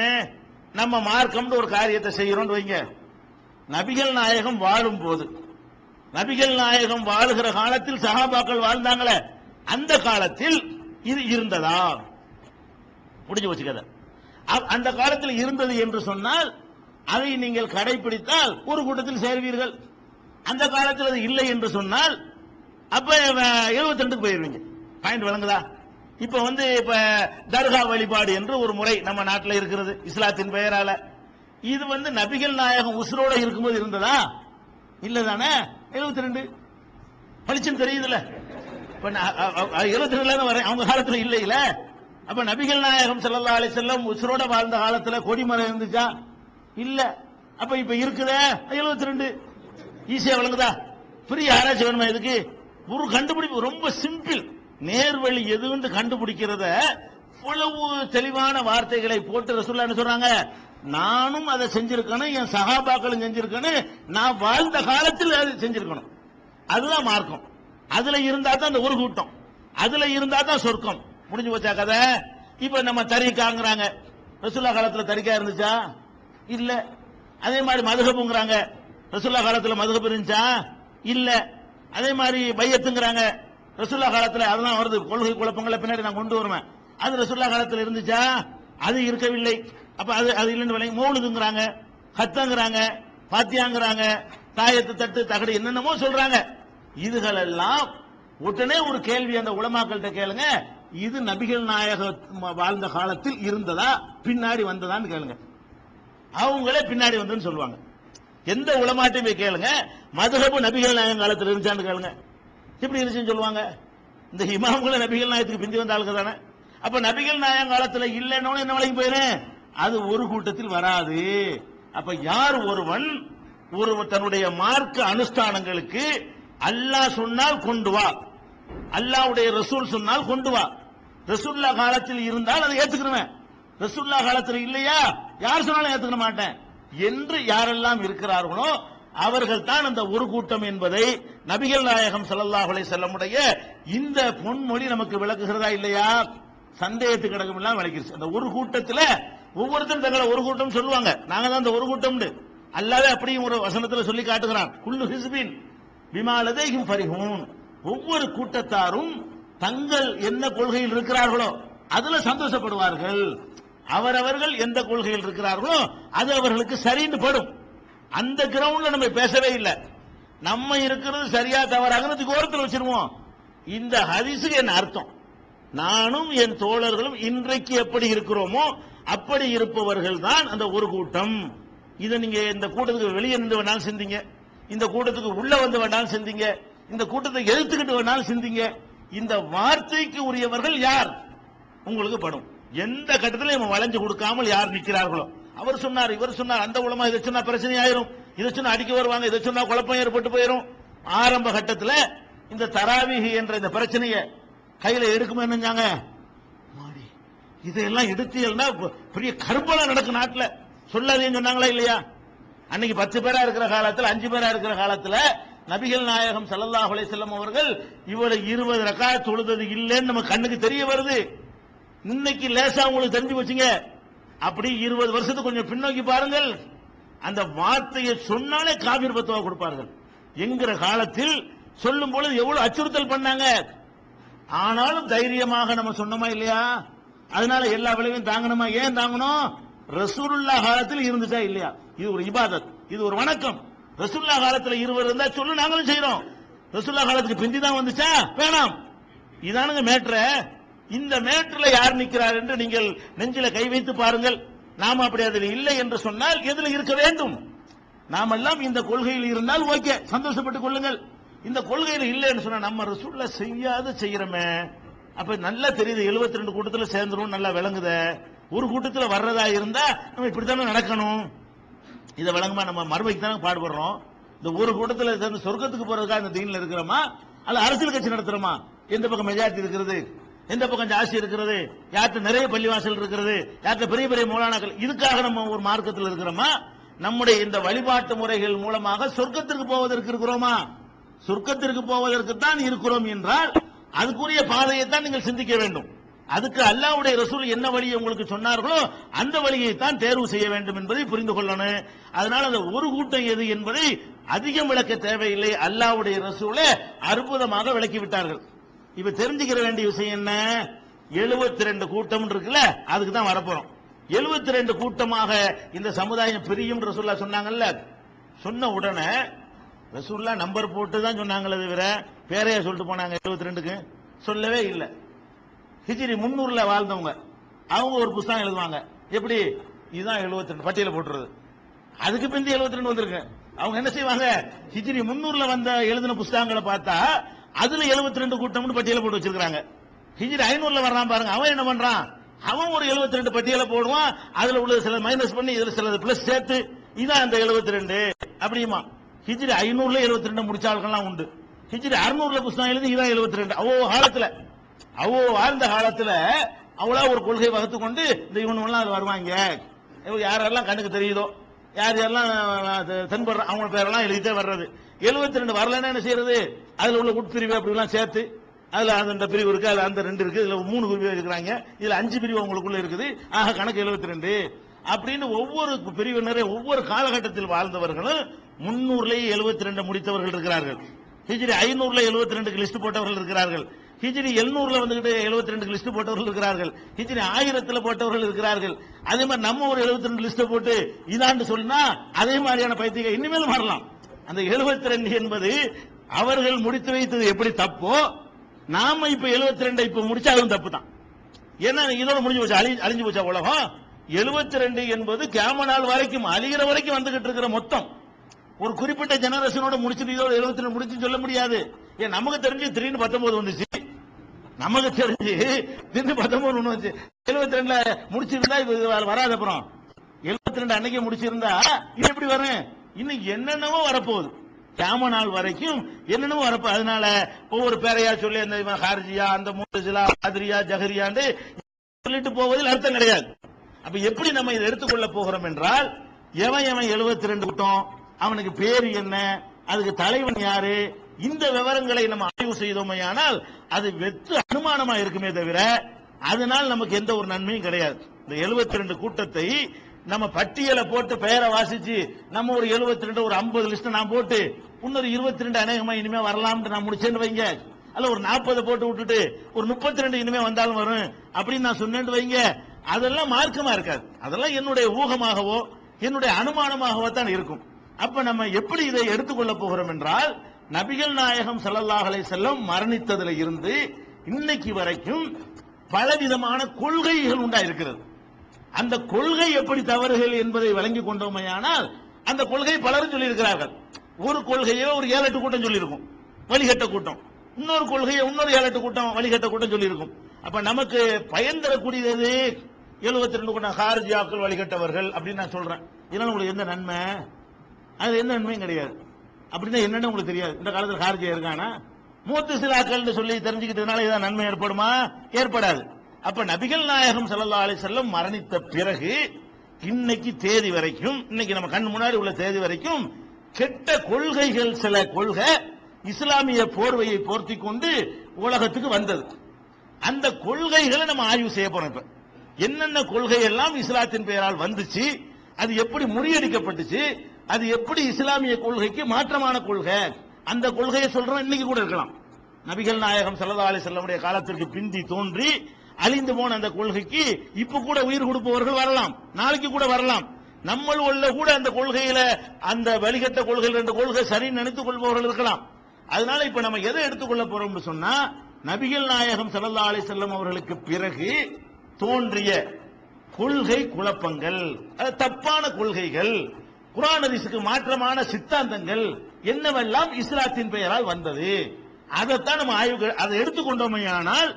S1: நம்ம மார்க்கம்னு ஒரு காரியத்தை செய்யறோம் வைங்க. நபிகள் நாயகம் வாழும் போது நபிகள் நாயகம் வாழுகிற காலத்தில் சகாபாக்கள் வாழ்ந்தாங்களே அந்த காலத்தில் இது இருந்ததா? முடிஞ்சு வச்சுக்கத அந்த காலத்தில் இருந்தது என்று சொன்னால் அதை நீங்கள் கடைபிடித்தால் ஒரு கூட்டத்தில் சேர்வீர்கள். அந்த காலத்தில் அது இல்லை என்று சொன்னால் அப்ப எழுபத்தி ரெண்டுக்கு போயிருவீங்க. பாயிண்ட் வழங்குதா இப்ப வந்து இப்ப தர்கா வழிபாடு என்று ஒரு முறை நம்ம நாட்டில் இருக்கிறது இஸ்லாத்தின் பெயரால. இது வந்து நபிகள் நாயகம் உசுரோட இருக்கும்போது இருந்ததா? இல்ல தானே? எழுபத்தி ரெண்டு பளிச்சுன்னு தெரியுதுல இப்ப எழுபத்தி ரெண்டுல வரேன். அவங்க காலத்துல இல்லையில. அப்ப நபிகள் நாயகம் செல்லல்லா அலி செல்லம் உசுரோட வாழ்ந்த காலத்துல கொடிமரம் இருந்துச்சா? இல்ல. அப்ப இப்ப இருக்குதே. எழுபத்தி ரெண்டு. ஈஸியா விளங்குதா? பெரிய ஆராய்ச்சி வேணுமா இதுக்கு? ஒரு கண்டுபிடிப்பு ரொம்ப சிம்பிள் நேர்வழி எதுன்னு கண்டுபிடிக்கிறத இவ்வளவு தெளிவான வார்த்தைகளை போட்டு ரசூல்லா என்ன சொல்றாங்க? நானும் அதை செஞ்சிருக்கணும் என் சகாபாக்களும் செஞ்சிருக்கணும் நான் வாழ்ந்த காலத்தில் அதை செஞ்சிருக்கணும். அதுதான் மார்க்கம். அதுல இருந்தா தான் அந்த ஒரு கூட்டம். அதுல இருந்தா தான் சொர்க்கம். முடிஞ்சு போச்சா கதை? இப்ப நம்ம தறிக்காங்கிறாங்க. ரசூல்லா காலத்துல தறிக்கா இருந்துச்சா? இல்ல. அதே மாதிரி மதுகப்புங்கிறாங்க ரசுல்லா காலத்துல மதுகப் இருந்துச்சா? இல்ல. அதே மாதிரி பையத்துங்கிறாங்க. ரசுல்லா காலத்துல அதெல்லாம் வருது. கொள்கை குழப்பங்களை பின்னாடி நான் கொண்டு வருவேன். அது ரசுல்லா காலத்துல இருந்துச்சா? அது இருக்கவில்லை. அப்ப அது அது இல்லைன்னு மூணுதுங்கிறாங்க மௌலுதுங்கிறாங்க. ஹத்தங்கிறாங்க பாத்தியாங்கிறாங்க. தாயத்து தட்டு தகடு என்னென்னமோ சொல்றாங்க. இதுகளெல்லாம் உடனே ஒரு கேள்வி அந்த உலமாக்கள்கிட்ட கேளுங்க. இது நபிகள் நாயக வாழ்ந்த காலத்தில் இருந்ததா? பின்னாடி வந்ததான்னு கேளுங்க. அவங்களே பின்னாடி வந்து சொல்லுவாங்க. எந்த உலமாட்டையும் கேளுங்க. மதுஹபு நபிகள் நாயகம் காலத்தில் இருந்துச்சான்னு கேளுங்க. இப்படி இருந்துச்சுன்னு சொல்லுவாங்க. இந்த இமாம்களும் நபிகள் நாயத்துக்கு பிந்தி வந்த ஆளுக்கு தானே. அப்ப நபிகள் நாயகம் காலத்துல இல்லைன்னு என்ன வழங்கி போயிரும் அது ஒரு கூட்டத்தில் வராது. அப்ப யார் ஒருவன் ஒரு தன்னுடைய மார்க்க அனுஷ்டானங்களுக்கு அல்லாஹ் சொன்னால் கொண்டு வா. அல்லாவுடைய ரசூல் சொன்னால் கொண்டு வா. ரசூல்லா காலத்தில் இருந்தால் அதை ஏத்துக்கிறவன் ரசூல்லா காலத்தில் இல்லையா? யார் சொன்னாலும் ஏத்துக்க மாட்டேன். என்று யாரெல்லாம் இருக்கிறார்களோ அவர்கள் தான் அந்த ஒரு கூட்டம் என்பதை நபிகள் நாயகம் செல்லல்லாஹுலே செல்லமுடைய இந்த பொன்மொழி நமக்கு விளக்குகிறதா இல்லையா? சந்தேகத்துக்கு கிடக்கும் எல்லாம் விளக்கிருச்சு. அந்த ஒரு கூட்டத்தில் ஒவ்வொருத்தரும் தங்களை ஒரு கூட்டம் சொல்லுவாங்க. நாங்க தான் அந்த ஒரு கூட்டம் அல்லாவே அப்படியும் ஒரு வசனத்தில் சொல்லி காட்டுகிறான். குல்லு ஹிஸ்பின் விமாலதேகம் பரிஹூன் ஒவ்வொரு கூட்டத்தாரும் தங்கள் என்ன கொள்கையில் இருக்கிறார்களோ அதுல சந்தோஷப்படுவார்கள். அவரவர்கள் எந்த கொள்கையில் இருக்கிறார்களோ அது அவர்களுக்கு சரின்னு படும். அந்த கிரவுண்ட்ல நம்ம பேசவே இல்லை. நம்ம இருக்கிறது சரியா தவறாகிறதுக்கு ஓரத்தில் வச்சிருவோம். இந்த ஹரிசுக்கு என்ன அர்த்தம்? நானும் என் தோழர்களும் இன்றைக்கு எப்படி இருக்கிறோமோ அப்படி இருப்பவர்கள் தான் அந்த ஒரு கூட்டம். இதை நீங்க இந்த கூட்டத்துக்கு வெளியே இருந்து வேணாலும் சிந்திங்க. இந்த கூட்டத்துக்கு உள்ள வந்து வேணாலும் சிந்திங்க. இந்த கூட்டத்தை எதிர்த்துக்கிட்டு வேணாலும் சிந்திங்க. இந்த வார்த்தைக்கு உரியவர்கள் யார்? உங்களுக்கு படும். எந்த கட்டத்திலும் வளைஞ்சு கொடுக்காமல் யார் நிற்கிறார்களோ? அவர் சொன்னார் இவர் சொன்னார் அந்த உலமா இதை சொன்னா பிரச்சனை ஆயிரும். இதை சொன்னா அடிக்க வருவாங்க இதை சொன்னா குழப்பம் ஏற்பட்டு போயிரும். ஆரம்ப கட்டத்தில் இந்த தராவிகி என்ற இந்த பிரச்சனையை கையில எடுக்கும் என்னஞ்சாங்க? மாடி. இதையெல்லாம் எடுத்தீங்கன்னா பெரிய கரும்பெல்லாம் நடக்கும் நாட்டில். சொல்லாதீங்கன்னு சொன்னாங்களா இல்லையா? அன்னைக்கு பத்து பேரா இருக்கிற காலத்தில் அஞ்சு பேரா இருக்கிற காலத்தில் நபிகள் நாயகம் சல்லல்லாஹ் செல்லம் அவர்கள் இவ்வளவு இருபது ரக்கா தொழுதது இல்லைன்னு நம்ம கண்ணுக்கு தெரிய வருது. இன்னைக்கு லேசா உங்களுக்கு தெரிஞ்சு வச்சுங்க அப்படி இருபது வருஷத்துக்கு கொஞ்சம் பின்னோக்கி பாருங்கள். அந்த வார்த்தையை சொன்னாலே காபீர் பத்துவா கொடுப்பார்கள். என்கிற காலத்தில் சொல்லும் பொழுது எவ்வளவு அச்சுறுத்தல் பண்ணாங்க. ஆனாலும் தைரியமாக நம்ம சொன்னோமா இல்லையா? அதனால எல்லா விளைவையும் தாங்கணுமா? ஏன் தாங்கணும்? ரசூலுல்லா காலத்தில் இருந்துச்சா இல்லையா? இது ஒரு இபாதத் இது ஒரு வணக்கம். ரசூல்லா காலத்தில் இருவர் இருந்தா சொல்லு நாங்களும் செய்யறோம் ரசூல்லா காலத்துக்கு பிந்தி தான் வந்துச்சா? வேணாம். இதானுங்க மேட்ர. இந்த மேட்டில் யார் நிற்கிறார் என்று நீங்கள் நெஞ்சில கை வைத்து பாருங்கள். நாம் அப்படி அதில் இல்லை என்று சொன்னால் எதில் இருக்க வேண்டும்? நாமெல்லாம் இந்த கொள்கையில் இருந்தால் ஓகே சந்தோஷப்பட்டுக் கொள்ளுங்கள். இந்த கொள்கையில் இல்லைன்னு சொன்னா நம்ம ரசூல்ல செய்யாத செய்யறோமே. அப்ப நல்லா தெரியுது 72 ரெண்டு கூட்டத்துல சேர்ந்துரும் நல்லா விளங்குத. ஒரு கூட்டத்துல வர்றதா இருந்தா நம்ம இப்படித்தானே நடக்கணும். இதை விளங்குமா நம்ம மறுமைக்கு தானே பாடுபடுறோம். இந்த ஒரு கூட்டத்துல சேர்ந்து சொர்க்கத்துக்கு போறதுக்காக இந்த தீனில் இருக்கிறோமா? அல்ல அரசியல் கட்சி நடத்துறோமா? எந்த பக்கம் மெஜாரிட்டி இருக்கிறது? எந்த பக்கம் ஜாஸ்தி இருக்கிறது? யார்கிட்ட நிறைய பள்ளிவாசல் இருக்கிறது? யார்கிட்ட பெரிய பெரிய மூலானாக்கள்? இதுக்காக நம்ம ஒரு மார்க்கத்தில் இருக்கிறோமா? நம்முடைய இந்த வழிபாட்டு முறைகள் மூலமாக சொர்க்கத்திற்கு போவதற்கு இருக்கிறோமா? சொர்க்கத்திற்கு போவதற்கு தான் இருக்கிறோம் என்றால் அதுக்குரிய பாதையை தான் நீங்கள் சிந்திக்க வேண்டும். அதுக்கு அல்லாவுடைய ரசூல் என்ன வழியை உங்களுக்கு சொன்னார்களோ அந்த வழியை தான் தேர்வு செய்ய வேண்டும் என்பதை புரிந்து கொள்ளணும். அதனால அந்த ஒரு கூட்டம் எது என்பதை அதிகம் விளக்க தேவையில்லை. அல்லாஹ்வுடைய ரசூலை அற்புதமாக விளக்கிவிட்டார்கள். இப்ப தெரிஞ்சுக்கிற வேண்டிய விஷயம் என்ன? 72 ரெண்டு கூட்டம் இருக்குல்ல அதுக்கு தான் வரப்போறோம். 72 ரெண்டு கூட்டமாக இந்த சமுதாயம் பிரியும் ரசூல்லா சொன்னாங்கல்ல? சொன்ன உடனே ரசூல்லா நம்பர் போட்டு தான் சொன்னாங்களே தவிர பேரைய சொல்லிட்டு போனாங்க 72 ரெண்டுக்கு சொல்லவே இல்லை. ஹிஜ்ரி முன்னூறுல வாழ்ந்தவங்க. அவங்க ஒரு புஸ்தகம் எழுதுவாங்க. எப்படி? இதுதான் 72 ரெண்டு பட்டியல போட்டுறது. அதுக்கு பிந்தி 72 ரெண்டு வந்திருக்கு. அவங்க என்ன செய்வாங்க? ஹிஜ்ரி முன்னூறுல வந்த எழுதின புஸ்தகங்களை பார்த்தா அதுல 72 ரெண்டு கூட்டம்னு பட்டியல போட்டு வச்சிருக்காங்க ஹிஜ்ரி ஐநூறுல வர்றான் பாருங்க. அவன் என்ன பண்றான்? அவன் ஒரு 72 ரெண்டு பட்டியல போடுவான். அதுல உள்ள சில மைனஸ் பண்ணி இதுல சிலது பிளஸ் சேர்த்து இதான் அந்த 72 ரெண்டு. அப்படியுமா? ஹிஜ்ரி ஐநூறுல 72 ரெண்டு முடிச்ச ஆட்கள்லாம் உண்டு. ஹிஜ்ரி அறுநூறுல புஸ்தகம் எழுதி இதான் 72 ரெண்டு. அவ்வளோ காலத்துல அவ்வளோ வாழ்ந்த காலத்துல அவ்வளோ ஒரு கொள்கை வகுத்து கொண்டு இந்த இவனுலாம் அது வருவாங்க. யாரெல்லாம் கண்ணுக்கு தெரியுதோ யார் யாரெல்லாம் அது தென்படுற அவங்க பேரெல்லாம் எழுதிட்டே வர்றது. 72 ரெண்டு வரலன்னா என்ன செய்யறது? அதுல உள்ள உட்பிரிவு அப்படிலாம் சேர்த்து அதுல அந்த பிரிவு இருக்கு அதுல அந்த ரெண்டு இருக்கு இதுல மூணு பிரிவு இருக்கிறாங்க. இதுல அஞ்சு பிரிவு உங்களுக்குள்ள இருக்குது. ஆக கணக்கு 72 ரெண்டு. அப்படின்னு ஒவ்வொரு பிரிவினரை ஒவ்வொரு காலகட்டத்தில் வாழ்ந்தவர்களும் முன்னூறுலேயே எழுபத்தி ரெண்டு முடித்தவர்கள் இருக்கிறார்கள். ஹிஜ்ரி ஐநூறுல 72 ரெண்டுக்கு லிஸ்ட் போட்டவர்கள் இருக்கிறார்கள். ஹிஜ்ரி எழுநூறுல வந்துகிட்டு 72 ரெண்டுக்கு லிஸ்ட் போட்டவர்கள் இருக்கிறார்கள். ஹிஜ்ரி ஆயிரத்துல போட்டவர்கள் இருக்கிறார்கள். அதே மாதிரி நம்ம ஒரு 72 ரெண்டு லிஸ்ட் போட்டு இதாண்டு சொன்னா அதே மாதிரியான பைத்தியம் இனிமேல் மாறலாம். அந்த 72 ரெண்டு என்பது அவர்கள் முடித்து வைத்தது எப்படி தப்போ நாம இப்ப 72 ரெண்டை இப்ப முடிச்சா அதுவும் தப்பு தான் ஏன்னா இதோட முடிஞ்சு போச்சு அழி அழிஞ்சு போச்சா உலகம்? 72 ரெண்டு என்பது கேம நாள் வரைக்கும் அழிகிற வரைக்கும் வந்துகிட்டு இருக்கிற மொத்தம். ஒரு குறிப்பிட்ட ஜெனரேஷனோட முடிச்சுட்டு இதோட 72 ரெண்டு முடிச்சுன்னு சொல்ல முடியாது. ஏன் நமக்கு தெரிஞ்சு திடீர்னு 19 வந்துச்சு. நமக்கு தெரிஞ்சு திடீர்னு 19 ஒண்ணு வந்துச்சு. 72 ரெண்டுல முடிச்சிருந்தா இது வராது அப்புறம். 72 ரெண்டு அன்னைக்கு முடிச்சிருந்தா இது எப்படி வரும்? இன்னும் என்னென்னவோ வரப்போகுது. கேம நாள் வரைக்கும் என்னென்னவோ வரப்போ அதனால ஒவ்வொரு பேரையா சொல்லி அந்த ஹார்ஜியா அந்த மூசிலா ஆதிரியா ஜஹரியாண்டு சொல்லிட்டு போவதில் அர்த்தம் கிடையாது. அப்ப எப்படி நம்ம இதை எடுத்துக்கொள்ள போகிறோம் என்றால் எவன் எவன் 72 ரெண்டு கூட்டம் அவனுக்கு பேர் என்ன அதுக்கு தலைவன் யாரு இந்த விவரங்களை நம்ம ஆய்வு செய்தோமையானால் அது வெற்று அனுமானமா இருக்குமே தவிர அதனால் நமக்கு எந்த ஒரு நன்மையும் கிடையாது. இந்த 72 ரெண்டு கூட்டத்தை நம்ம பட்டியலை போட்டு பெயரை வாசிச்சு நம்ம ஒரு 72 ரெண்டு ஒரு 50 லிஸ்ட் நான் போட்டு இன்னொரு 22 ரெண்டு அநேகமா இனிமே வரலாம்னு நான் முடிச்சேன்னு வைங்க. அல்ல ஒரு 40 போட்டு விட்டுட்டு ஒரு 32 ரெண்டு இனிமே வந்தாலும் வரும் அப்படின்னு நான் சொன்னேன்னு வைங்க. அதெல்லாம் மார்க்கமா இருக்காது. அதெல்லாம் என்னுடைய ஊகமாகவோ என்னுடைய அனுமானமாகவோ தான் இருக்கும். அப்ப நம்ம எப்படி இதை எடுத்துக்கொள்ள போகிறோம் என்றால் நபிகள் நாயகம் ஸல்லல்லாஹு செல்லம் மரணித்ததுல இருந்து இன்னைக்கு வரைக்கும் பலவிதமான கொள்கைகள் உண்டா இருக்கிறது அந்த கொள்கை எப்படி தவறுகள் என்பதை விளங்கி கொண்டோமையானால் அந்த கொள்கை பலரும் சொல்லியிருக்கிறார்கள். ஒரு கொள்கையோ ஒரு ஏழு எட்டு கூட்டம் சொல்லியிருக்கும் வழிகட்ட கூட்டம். இன்னொரு கொள்கையை இன்னொரு ஏழு எட்டு கூட்டம் வழிகட்ட கூட்டம் சொல்லியிருக்கும். அப்ப நமக்கு பயன் தரக்கூடியது எழுபத்தி ரெண்டு கூட்டம் ஹார்ஜியாக்கள் வழிகட்டவர்கள் அப்படின்னு நான் சொல்றேன். இதனால உங்களுக்கு எந்த நன்மை? அது எந்த நன்மையும் கிடையாது. அப்படின்னா என்னன்னு உங்களுக்கு தெரியாது. இந்த காலத்தில் ஹார்ஜியா இருக்கானா? மூத்து சிலாக்கள் சொல்லி தெரிஞ்சுக்கிட்டதுனால ஏதாவது நன்மை ஏற்படுமா? ஏற்படாது. அப்ப நபிகள் நாயகம் சல்லா அலி செல்லம் மரணித்த பிறகு இன்னைக்கு தேதி வரைக்கும் இன்னைக்கு நம்ம கண் முன்னாடி உள்ள தேதி வரைக்கும் கெட்ட கொள்கைகள் சில கொள்கை இஸ்லாமிய போர்வையை போர்த்தி கொண்டு உலகத்துக்கு வந்தது. அந்த கொள்கைகளை நம்ம ஆய்வு செய்ய போறோம் இப்ப. என்னென்ன கொள்கை எல்லாம் இஸ்லாத்தின் பெயரால் வந்துச்சு அது எப்படி முறியடிக்கப்பட்டுச்சு அது எப்படி இஸ்லாமிய கொள்கைக்கு மாற்றமான கொள்கை அந்த கொள்கையை சொல்றோம். இன்னைக்கு கூட இருக்கலாம். நபிகள் நாயகம் ஸல்லல்லாஹு அலி செல்லமுடைய காலத்திற்கு பிந்தி தோன்றி அழிந்து போன அந்த கொள்கைக்கு இப்ப கூட உயிர் கொடுப்பவர்கள் வரலாம். நாளைக்கு கூட வரலாம். நம்மள் உள்ள கூட அந்த கொள்கையில அந்த வழிகட்ட கொள்கையில் இருந்த கொள்கை சரின்னு நினைத்துக் கொள்பவர்கள் இருக்கலாம். அதனால இப்ப நம்ம எதை எடுத்துக்கொள்ள போறோம்னு சொன்னா நபிகள் நாயகம் சல்லா அலி செல்லம் அவர்களுக்கு பிறகு தோன்றிய கொள்கை குழப்பங்கள் அது தப்பான கொள்கைகள் குர்ஆன் ஹதீஸுக்கு மாற்றமான சித்தாந்தங்கள் என்னவெல்லாம் இஸ்லாத்தின் பெயரால் வந்தது? அதைத்தான் நம்ம ஆய்வு அதை எடுத்துக்கொண்டோமையானால்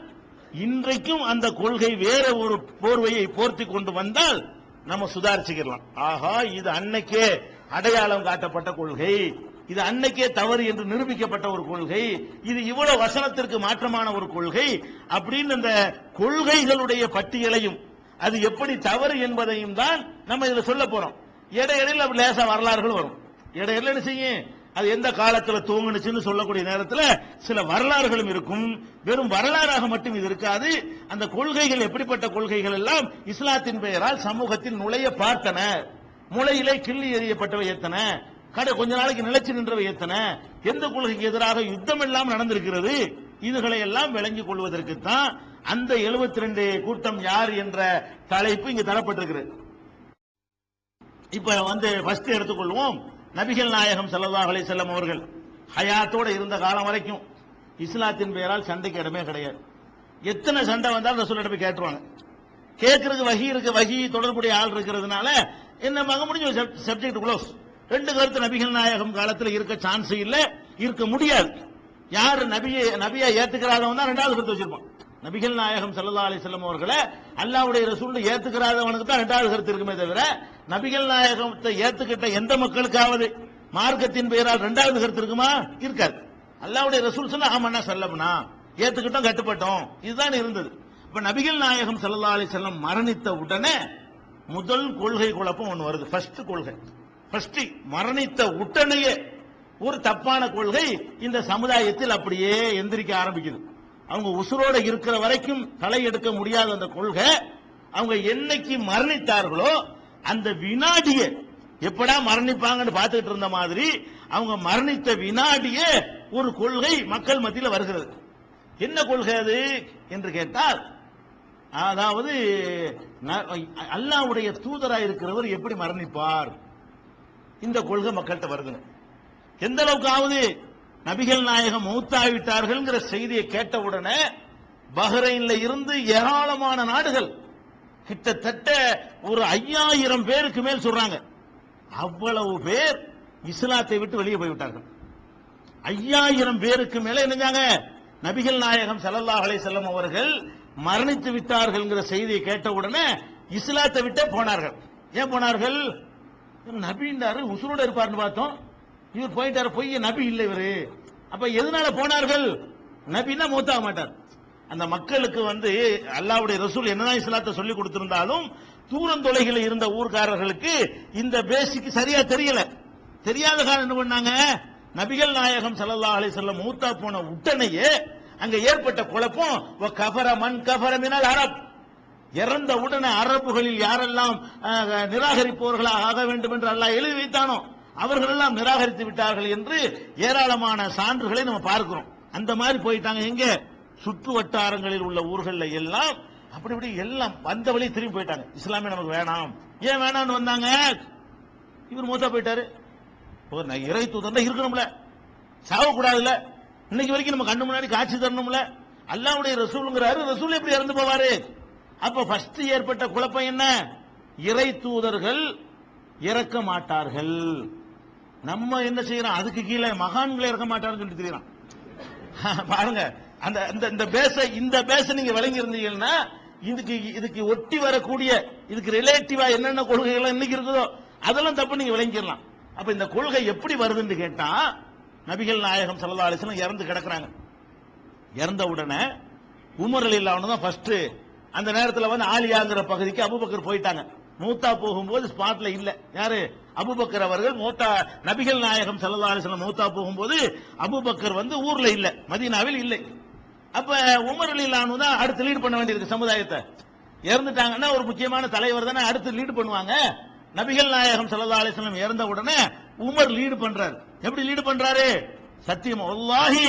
S1: இன்றைக்கும் அந்த கொள்கை வேற ஒரு போர்வையை போர்த்தி கொண்டு வந்தால் நம்ம சுதாரிச்சுக்கலாம் ஆஹா இது அன்னைக்கே அடையாளம் காட்டப்பட்ட கொள்கை. இது அன்னைக்கே தவறு என்று நிரூபிக்கப்பட்ட ஒரு கொள்கை. இது இவ்வளவு வசனத்திற்கு மாற்றமான ஒரு கொள்கை. அப்படின்னு அந்த கொள்கைகளுடைய பட்டியலையும் அது எப்படி தவறு என்பதையும் தான் நம்ம இதுல சொல்ல போறோம். இடையிடையில் லேசா வரலாறுகள் வரும். இடையில என்ன செய்யும்? அது எந்த காலத்துல தூங்குனுச்சுன்னு சொல்லக்கூடிய நேரத்துல சில வரலாறுகளும் இருக்கும். வெறும் வரலாறாக மட்டும் இது இருக்காது. அந்த கொள்கைகள் எப்படிப்பட்ட கொள்கைகள் எல்லாம் இஸ்லாத்தின் பெயரால் சமூகத்தில் நுழைய பார்த்தன. முளையிலே கிள்ளி எறியப்பட்டவை எத்தனை கடை கொஞ்ச நாளைக்கு நிலைச்சு நின்றவை எத்தனை எந்த கொள்கைக்கு எதிராக யுத்தம் எல்லாம் நடந்திருக்கிறது? இதுகளை எல்லாம் விளங்கிக் கொள்வதற்கு தான் அந்த 72 கூட்டம் யார் என்ற தலைப்பு இங்கு தரப்பட்டிருக்கிறது. இப்ப வந்து ஃபர்ஸ்ட் எடுத்துக்கொள்வோம். நபிகள் நாயகம் ஸல்லல்லாஹு செல்லும் அவர்கள் ஹயாத்தோட இருந்த காலம் வரைக்கும் இஸ்லாத்தின் பெயரால் சண்டைக்கு இடமே கிடையாது. எத்தனை சண்டை வந்தாலும் ரசூலிட்ட போய் கேட்டுருவாங்க. கேட்கறதுக்கு வகி இருக்கு வகி தொடர்புடைய ஆள் இருக்கிறதுனால என்ன மக முடிஞ்ச சப்ஜெக்ட் க்ளோஸ் ரெண்டு கருத்து நபிகள் நாயகம் காலத்தில் இருக்க சான்ஸ் இல்லை இருக்க முடியாது. யார் நபியை நபியை ஏத்துக்கிறாதவன் தான் ரெண்டாவது கருத்து வச்சிருப்பான். நபிகள் நாயகம் சல்லா அலி செல்லம் அவர்களை அல்லாவுடைய ரசூல் ஏத்துக்கிறாதவனுக்கு தான் ரெண்டாவது கருத்து இருக்குமே தவிர நபிகள் நாயகத்தை ஏத்துக்கிட்ட எந்த மக்களுக்காவது மார்க்கத்தின் பெயரால் ரெண்டாவது கருத்து இருக்குமா? இருக்காது. அல்லாவுடைய ரசூல் சொன்னா ஆமாண்ணா செல்லம்னா ஏத்துக்கிட்டோம் கட்டுப்பட்டோம். இதுதான் இருந்தது. இப்ப நபிகள் நாயகம் சல்லா அலி செல்லம் மரணித்த உடனே முதல் கொள்கை குழப்பம் ஒன்று வருது. ஃபர்ஸ்ட் கொள்கை. ஃபர்ஸ்ட் மரணித்த உடனேயே ஒரு தப்பான கொள்கை இந்த சமுதாயத்தில் அப்படியே எந்திரிக்க ஆரம்பிக்குது. அவங்க உசுரோட இருக்கிற வரைக்கும் களை எடுக்க முடியாத அந்த கொள்கை அவங்க என்னைக்கு மரணித்தார்களோ அந்த வினாடியே எப்படா மரணிப்பாங்கன்னு பார்த்துட்டு இருந்த மாதிரி அவங்க மரணித்த வினாடியே ஒரு கொள்கை மக்கள் மத்தியில் வருகிறது. என்ன கொள்கை அது என்று கேட்டால் அதாவது அல்லாவுடைய அல்லாஹ்வுடைய தூதராக இருக்கிறவர் எப்படி மரணிப்பார்? இந்த கொள்கை மக்கள்கிட்ட வருதுங்க. எந்த அளவுக்காவது நபிகள் நாயகம் மூத்தாவிட்டார்கள்ங்கிற செய்தியை கேட்டவுடனே பஹ்ரைன்ல இருந்து ஏராளமான நாடுகள் கிட்டத்தட்ட ஒரு ஐயாயிரம் பேருக்கு மேல் சொல்றாங்க. அவ்வளவு பேர் இஸ்லாத்தை விட்டு வெளியே போய்விட்டார்கள். ஐயாயிரம் பேருக்கு மேல என்னஞ்சாங்க? நபிகள் நாயகம் ஸல்லல்லாஹு அலைஹி அவர்கள் மரணித்து விட்டார்கள்ங்கிற செய்தியை கேட்ட உடனே இஸ்லாத்தை விட்டே போனார்கள். ஏன் போனார்கள்? நபின்றாரு உசுரோட இருப்பார்னு பார்த்தோம். இவர் போயிட்டாரு பொய்ய நபி இல்லை இவரு. அப்ப எதனால போனார்கள்? நபின்னா மூத்தாக மாட்டார். அந்த மக்களுக்கு வந்து அல்லாவுடைய ரசூல் என்னதான் இஸ்லாத்தை சொல்லி கொடுத்திருந்தாலும் தூரம் இருந்த ஊர்க்காரர்களுக்கு இந்த பேசிக் சரியா தெரியல. தெரியாத காலம் என்ன பண்ணாங்க? நபிகள் நாயகம் சல்லா அலி வஸல்லம் மூத்தா போன உடனேயே அங்க ஏற்பட்ட குழப்பம் கபர மண் கபரமினால் கஃபர அரப். இறந்த உடனே அரபுகளில் யாரெல்லாம் நிராகரிப்பவர்களாக ஆக வேண்டும் என்று அல்லாஹ் எழுதி வைத்தானோ? அவர்கள் எல்லாம் நிராகரித்து விட்டார்கள் என்று ஏராளமான சான்றுகளை நம்ம பார்க்கிறோம். அந்த மாதிரி போயிட்டாங்க. எங்க? சுற்று வட்டாரங்களில் உள்ள ஊர்களில் எல்லாம் அப்படி இப்படி எல்லாம் வந்த வழி திரும்பி போயிட்டாங்க. இஸ்லாமிய நமக்கு வேணாம். ஏன் வேணாம்னு வந்தாங்க? இவர் மூத்தா போயிட்டாரு. ஒரு இறை தூதர் இருக்கணும்ல. சாவக்கூடாதுல்ல இன்னைக்கு வரைக்கும் நம்ம கண்ணு முன்னாடி காட்சி தரணும்ல. அல்லாவுடைய ரசூலுங்கிறாரு. ரசூல் எப்படி இறந்து போவாரு? அப்ப ஃபர்ஸ்ட் ஏற்பட்ட குழப்பம் என்ன? இறை தூதர்கள் இறக்க மாட்டார்கள். நம்ம என்ன செய்யறோம்? அதுக்கு கீழே மகான்களை இருக்க மாட்டாருன்னு சொல்லிட்டு தெரியலாம் [LAUGHS] பாருங்க அந்த இந்த இந்த பேச இந்த பேச நீங்க விளங்கி இருந்தீங்கன்னா இதுக்கு இதுக்கு ஒட்டி வரக்கூடிய இதுக்கு ரிலேட்டிவா என்னென்ன கொள்கைகள் இன்னைக்கு இருக்குதோ அதெல்லாம் தப்பு நீங்க விளங்கிடலாம். அப்ப இந்த கொள்கை எப்படி வருதுன்னு கேட்டா நபிகள் நாயகம் சல்லா அலிஸ்லாம் இறந்து கிடக்குறாங்க. இறந்த உடனே உமர் அலில்லாஹ் தான் ஃபர்ஸ்ட் அந்த நேரத்தில் வந்து ஆலியாங்கிற பகுதிக்கு அபுபக்கர் போயிட்டாங்க. மூத்தா போகும்போது ஸ்பாட்ல இல்ல. யாரு? அபுபக்கர் அவர்கள் மூத்தா நபிகள் நாயகம் ஸல்லல்லாஹு அலைஹி மூத்தா போகும்போது அபுபக்கர் வந்து ஊர்ல இல்ல மதீனாவில் இல்லை. அப்ப உமர் அலில்லாஹ் தான் அடுத்து லீட் பண்ண வேண்டியிருக்கு சமுதாயத்தை. இறந்துட்டாங்கன்னா ஒரு முக்கியமான தலைவர் தானே அடுத்து லீடு பண்ணுவாங்க. நபிகள் நாயகம் ஸல்லல்லாஹு அலைஹி இறந்த உடனே உமர் லீடு பண்றாரு. எப்படி லீடு பண்றாரு? சத்தியம் வல்லாஹி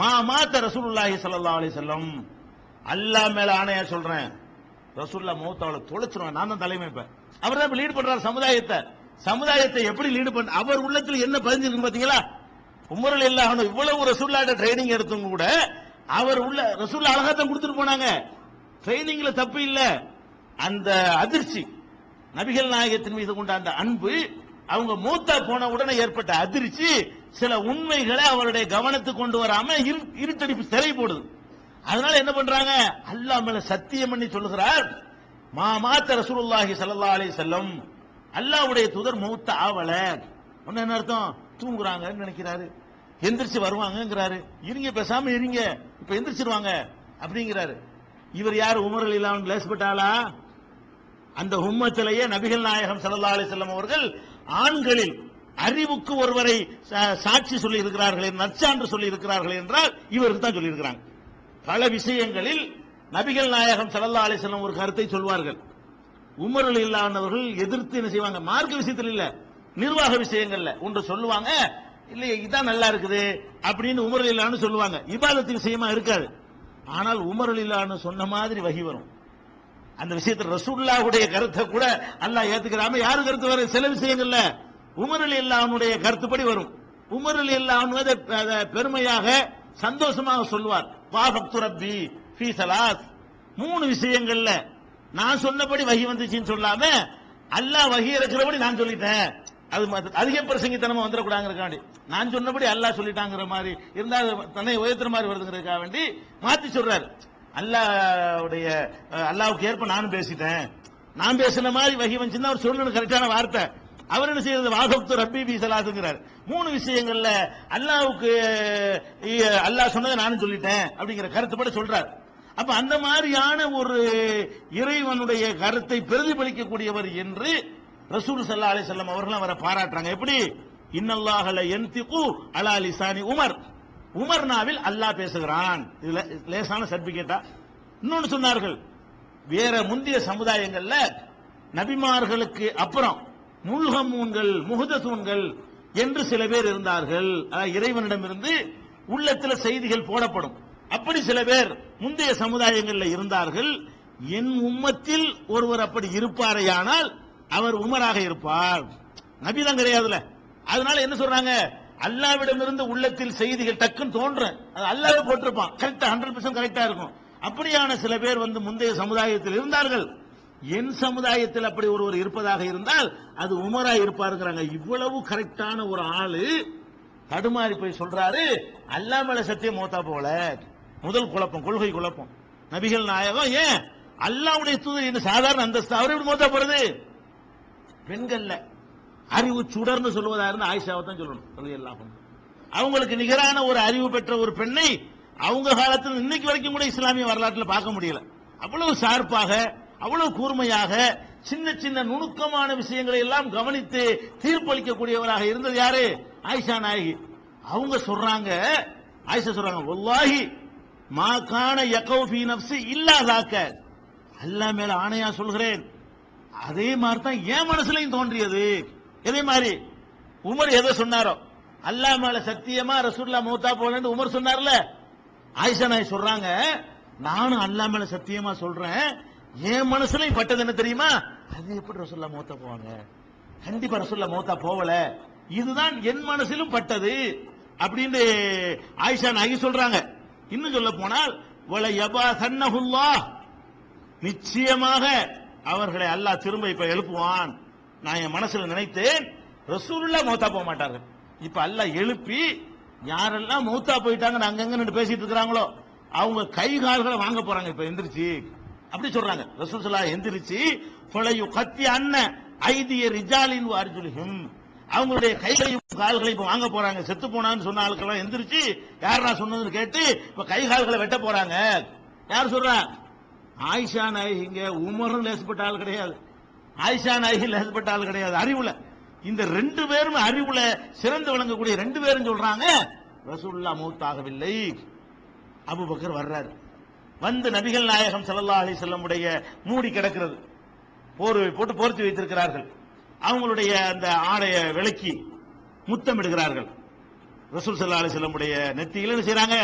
S1: மா மாத்த ரசூலுல்லாஹி சல்லா அலைஹி வஸல்லம். அல்லாஹ் மேல ஆணையா சொல்றேன். ரசூல்லா மூத்தாவில் தொலைச்சிருவேன். நான் தான் தலைமை இப்போ. அவர் தான் லீடு பண்றார் சமுதாயத்தை. சமுதாயத்தை எப்படி லீடு பண்ண அவர் உள்ளத்தில் என்ன பதிஞ்சிருக்கு பாத்தீங்களா? உமரல் இல்லாம இவ்வளவு ரசூல்லாட்ட ட்ரைனிங் எடுத்தும் கூட அவர் உள்ள ரசூல்லா அழகாத்தான் கொடுத்துட்டு போனாங்க. ட்ரைனிங்ல தப்பு இல்ல. அந்த அதிர்ச்சி நபிகள் நாயகத்தின் மீது கொண்ட அந்த அன்பு அவங்க மூத்தா போன உடனே ஏற்பட்ட அதிர்ச்சி சில உண்மைகளை அவருடைய கவனத்துக்கு கொண்டு வராம இரு- இருட்டடிப்பு சிறை போடுது. அதனால என்ன பண்றாங்க? அல்லாமல் மேல சத்தியம் பண்ணி சொல்லுகிறார். மா மாத்த ரசூலுல்லாஹி சல்லா அலி செல்லம் அல்லாஹ்வுடைய தூதர் மூத்த ஆவல. ஒன்னு என்ன அர்த்தம்? தூங்குறாங்கன்னு நினைக்கிறாரு. எந்திரிச்சு வருவாங்கங்கிறாரு. இருங்க பேசாம இருங்க. இப்ப எந்திரிச்சிருவாங்க அப்படிங்கிறாரு. இவர் யார்? உமரல் இல்லாமல் லேசப்பட்டாளா அந்த உம்மத்திலேயே நபிகள் நாயகம் சல்லா அலி செல்லம் அவர்கள் ஆண்களில் அறிவுக்கு ஒருவரை சா- சாட்சி சொல்லி இருக்கிறார்கள் நற்சான்று சொல்லி இருக்கிறார்கள் என்றால் இவருக்கு தான் சொல்லி இருக்கிறாங்க பல விஷயங்களில் நபிகள் நாயகம் சல்லா அலைஹி ஒரு கருத்தை சொல்வார்கள். உமரில் இல்லாதவர்கள் எதிர்த்து என்ன செய்வாங்க? மார்க்க விஷயத்தில் இல்ல. நிர்வாக விஷயங்கள்ல. ஒன்று சொல்லுவாங்க இல்லையே இதான் நல்லா இருக்குது அப்படின்னு உமரல் இல்லான்னு சொல்லுவாங்க. இபாதத்து விஷயமா இருக்காது. ஆனால் உமருள் இல்லான்னு சொன்ன மாதிரி வகி வரும். அந்த விஷயத்தில் ரசூல்லாவுடைய கருத்தை கூட அல்லாஹ் ஏத்துக்கிறாம யாரு கருத்து வரும் சில விஷயங்கள்ல உமர் அலி கருத்துப்படி வரும். உமரல் அலி அதை பெருமையாக சந்தோஷமாக சொல்லுவார். வாபக்து ரப்பி ஃபீ சலாத் மூணு விஷயங்கள்ல. நான் சொன்னபடி வகி வந்துச்சுன்னு சொல்லாம அல்லாஹ் வகி இருக்கிறபடி நான் சொல்லிட்டேன். அது அதிக பிரசங்கித்தனமா வந்துடக்கூடாங்கிறக்காண்டி நான் சொன்னபடி அல்லாஹ் சொல்லிட்டாங்கிற மாதிரி இருந்தா தன்னை உயர்த்துற மாதிரி வருதுங்கிறதுக்காக வேண்டி மாத்தி சொல்றாரு. அல்லாவுடைய அல்லாவுக்கு ஏற்ப நானும் பேசிட்டேன். நான் பேசின மாதிரி வகி வந்துச்சுன்னா அவர் சொல்லணும் கரெக்டான வார்த்தை. அவர் என்ன செய்யறது? வாகப்து ரப்பி பி சலாத்துங்கிறார். மூணு விஷயங்கள்ல அல்லாவுக்கு அல்லாஹ் சொன்னதை நானும் சொல்லிட்டேன் அப்படிங்கிற கருத்துப்பட சொல்றாரு. அப்ப அந்த மாதிரியான ஒரு இறைவனுடைய கருத்தை பிரதிபலிக்கக்கூடியவர் என்று ரசூல் சல்லா அலி செல்லம் அவர்கள் அவரை பாராட்டுறாங்க. எப்படி? இன்னல்லாஹல என்திகு அலா லிசானி உமர். உமர் நாவில் அல்லாஹ் பேசுகிறான். இதுல லேசான சர்டிபிகேட்டா இன்னொன்னு சொன்னார்கள் வேற முந்தைய சமுதாயங்கள்ல நபிமார்களுக்கு அப்புறம் முல்கமூன்கள் முகுதசூன்கள் என்று சில பேர் இருந்தார்கள். இறைவனிடம் இறைவனிடமிருந்து உள்ளத்துல செய்திகள் போடப்படும். அப்படி சில பேர் முந்தைய சமுதாயங்களில் இருந்தார்கள். என் உம்மத்தில் ஒருவர் அப்படி இருப்பாரேயானால் அவர் உமராக இருப்பார். நபிதான் கிடையாதுல. அதனால என்ன சொல்றாங்க? அல்லாவிடமிருந்து உள்ளத்தில் செய்திகள் டக்குன்னு தோன்றும் அது அல்லாவே போட்டிருப்பான். கரெக்டா ஹண்ட்ரட் பர்சன்ட் கரெக்டா இருக்கும். அப்படியான சில பேர் வந்து முந்தைய சமுதாயத்தில் இருந்தார்கள். என் சமுதாயத்தில் அப்படி ஒருவர் இருப்பதாக இருந்தால் அது உமரா இருப்பாருங்கிறாங்க. இவ்வளவு கரெக்டான ஒரு ஆளு தடுமாறி போய் சொல்றாரு. அல்லாமல சத்தியம் மோத்தா போல. முதல் குழப்பம் கொள்கை குழப்பம். நபிகள் நாயகம் ஏன் அல்லாவுடைய தூதர் இந்த சாதாரண அந்தஸ்து அவர் எப்படி மோத்த போறது? பெண்கள்ல. அறிவு சுடர்ந்து சொல்வதா இருந்து ஆயிஷாவை தான் சொல்லணும் ரலியல்லாஹு அவங்களுக்கு நிகரான ஒரு அறிவு பெற்ற ஒரு பெண்ணை அவங்க காலத்தில் இன்னைக்கு வரைக்கும் கூட இஸ்லாமிய வரலாற்றில் பார்க்க முடியல. அவ்வளவு சார்பாக அவ்வளவு கூர்மையாக சின்ன சின்ன நுணுக்கமான விஷயங்களை எல்லாம் கவனித்து தீர்ப்பளிக்கக்கூடியவராக இருந்தது யாரு? ஆயிஷா நாயகி. அவங்க சொல்றாங்க ஆயிஷா சொல்றாங்க ஒல்லாகி மா கான யகௌ இல்லாதாக்க அல்லா மேல ஆணையா சொல்கிறேன். அதே மாதிரி தான் என் மனசுலையும் தோன்றியது. இதே மாதிரி உமர் எதை சொன்னாரோ? அல்லாஹ் மேல சத்தியமா ரசூல்லா மூத்தா போலன்னு உமர் சொன்னார்ல? ஆயிஷா நாய் சொல்றாங்க நானும் அல்லாஹ் மேல சத்தியமா சொல்றேன். என் மனசுலையும் பட்டது என்ன தெரியுமா? அது எப்படி ரசூல்லா மூத்தா போவாங்க? கண்டிப்பா ரசூல்லா மூத்தா போகல இதுதான் என் மனசிலும் பட்டது. அப்படின்னு ஆயிஷா நாயகி சொல்றாங்க. இன்னும் சொல்ல போனால் வல நிச்சயமாக அவர்களை அல்லாஹ் திரும்ப இப்ப எழுப்புவான். நான் என் மனசுல நினைத்தேன் ரசூலுல்லாஹ் மௌத்தா போக மாட்டார்கள். இப்ப அல்லாஹ் எழுப்பி யாரெல்லாம் மௌத்தா போயிட்டாங்க அங்கங்க நின்று பேசிட்டு இருக்கிறாங்களோ அவங்க கை கால்களை வாங்க போறாங்க இப்ப எந்திரிச்சு. அப்படி சொல்றாங்க. ரசூல் ஸல்லல்லாஹு எந்திரிச்சு கத்தி அன்ன ஐதிய ரிஜாலின் அர்ஜுலிஹும் அவங்களுடைய கைகளையும் கால்களை இப்ப வாங்க போறாங்க. செத்து போனான்னு சொன்ன ஆளுக்கெல்லாம் எந்திரிச்சு யாரா சொன்னதுன்னு கேட்டு இப்ப கை கால்களை வெட்ட போறாங்க. யார் சொல்றா? ஆயிஷா நாயகிங்க உமரும் லேசப்பட்ட ஆள் கிடையாது. ஆயிஷா நாயகி லேசப்பட்ட ஆள் கிடையாது. அறிவுல. இந்த ரெண்டு பேரும் அறிவுல சிறந்து விளங்கக்கூடிய ரெண்டு பேரும் சொல்றாங்க ரசூல்லா மூத்தாகவில்லை. அபுபக்கர் வர்றாரு. வந்து நபிகள் நாயகம் ஸல்லல்லாஹு செல்லமுடைய மூடி கிடக்கிறது. போர்வை போட்டு போர்த்தி வைத்திருக்கிறார்கள். அவங்களுடைய அந்த ஆடையை விலக்கி முத்தமிடுகிறார்கள். ரசூல் சல்லா அலி செல்லமுடைய நெத்தியில் என்ன செய்யறாங்க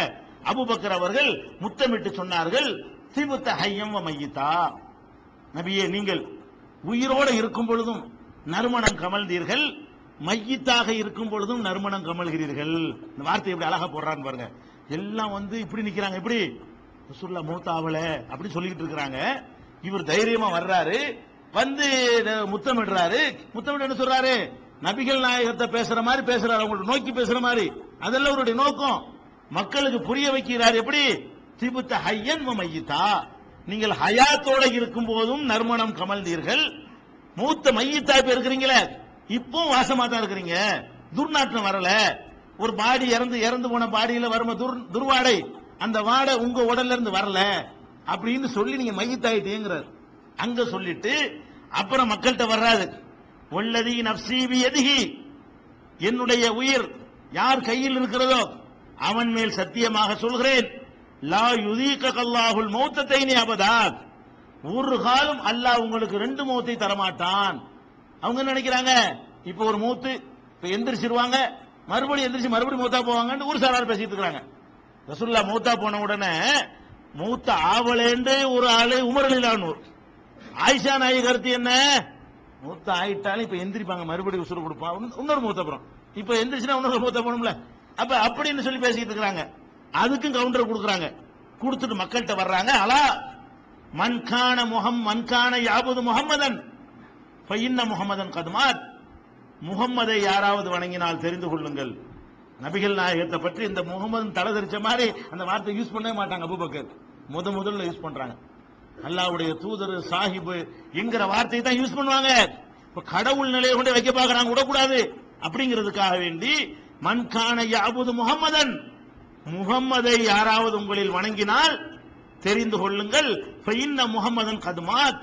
S1: அபுபக்கர் அவர்கள் முத்தமிட்டு சொன்னார்கள் திபுத்த ஹையம் மையிதா நபியே நீங்கள் உயிரோடு இருக்கும் பொழுதும் நறுமணம் கமழ்ந்தீர்கள் மையத்தாக இருக்கும் பொழுதும் நறுமணம் கமழ்கிறீர்கள். இந்த வார்த்தை எப்படி அழகா போடுறான்னு பாருங்க. எல்லாம் வந்து இப்படி நிக்கிறாங்க இப்படி. ரசூல்லா மூத்தாவல அப்படின்னு சொல்லிக்கிட்டு இருக்கிறாங்க. இவர் தைரியமா வர்றாரு. வந்து முத்தமிடுறாரு. முத்தமிடு என்ன சொல்றாரு? நபிகள் நாயகத்தை பேசுற மாதிரி பேசுறாரு. அவங்களை நோக்கி பேசுற மாதிரி. அதெல்லாம் அவருடைய நோக்கம். மக்களுக்கு புரிய வைக்கிறார். எப்படி? திபுத்த ஹையன் வ மையிதா நீங்கள் ஹயாத்தோட இருக்கும் போதும் நறுமணம் கமழ்ந்தீர்கள். மூத்த மையத்தா இப்ப இருக்கிறீங்களே. இப்போ வாசமா தான் இருக்கிறீங்க. துர்நாற்றம் வரல. ஒரு பாடி இறந்து இறந்து போன பாடியில வரும் துர் துர்வாடை. அந்த வாடை உங்க உடல்ல இருந்து வரல. அப்படின்னு சொல்லி நீங்க மையத்தாயிட்டேங்கிறார். அங்க சொல்லிட்டு அப்புறம் மக்கள்கிட்ட வர்றாது ஒல்லதி நப்சீபி எதுகி என்னுடைய உயிர் யார் கையில் இருக்கிறதோ அவன் மேல் சத்தியமாக சொல்கிறேன். லா யுதீக கல்லாஹுல் மௌத்தத்தை நீ அபதா ஒரு காலம் அல்லாஹ் உங்களுக்கு ரெண்டு மௌத்தை தரமாட்டான். அவங்க நினைக்கிறாங்க? இப்போ ஒரு மூத்து இப்ப எந்திரிச்சிருவாங்க. மறுபடியும் எந்திரிச்சு மறுபடியும் மூத்தா போவாங்கன்னு ஒரு சாரார் பேசிட்டு இருக்கிறாங்க. ரசுல்லா மூத்தா போன உடனே மூத்த ஆவலேன்றே ஒரு ஆளு உமரலிலானூர். ஆயிஷா நாயி கருத்து என்ன? மூத்த ஆயிட்டாலும் இப்ப எந்திரிப்பாங்க. மறுபடியும் உசுறு கொடுப்பான் இன்னொரு மூத்த அப்புறம். இப்ப எந்திரிச்சுன்னா இன்னொரு மூத்த போகணும்ல அப்ப அப்படின்னு சொல்லி பேசிட்டு இருக்கிறாங்க. அதுக்கும் கவுண்டர் கொடுக்குறாங்க. கொடுத்துட்டு மக்கள்கிட்ட வர்றாங்க. அலா மன்கான முகம் மன்கான யாபுது முகம்மதன் பையன்ன முகமதன் கதுமாத் முகம்மதை யாராவது வணங்கினால் தெரிந்து கொள்ளுங்கள். நபிகள் நாயகத்தை பற்றி இந்த முகமது தலை தெரிச்ச மாதிரி அந்த வார்த்தை யூஸ் பண்ணவே மாட்டாங்க அபூபக்கர். முத முதல்ல யூஸ் பண்றாங்க. அல்லாவுடைய தூதர் சாஹிபு என்கிற வார்த்தையை தான் யூஸ் பண்ணுவாங்க. இப்ப கடவுள் நிலையை கொண்டு வைக்க பார்க்கறாங்க விடக்கூடாது. அப்படிங்கிறதுக்காக வேண்டி மன்கான யாபுது முகம்மதன் முகம்மதை யாராவது உங்களில் வணங்கினால் தெரிந்து கொள்ளுங்கள். ஃபைன்ன முகம்மதன் கதுமாத்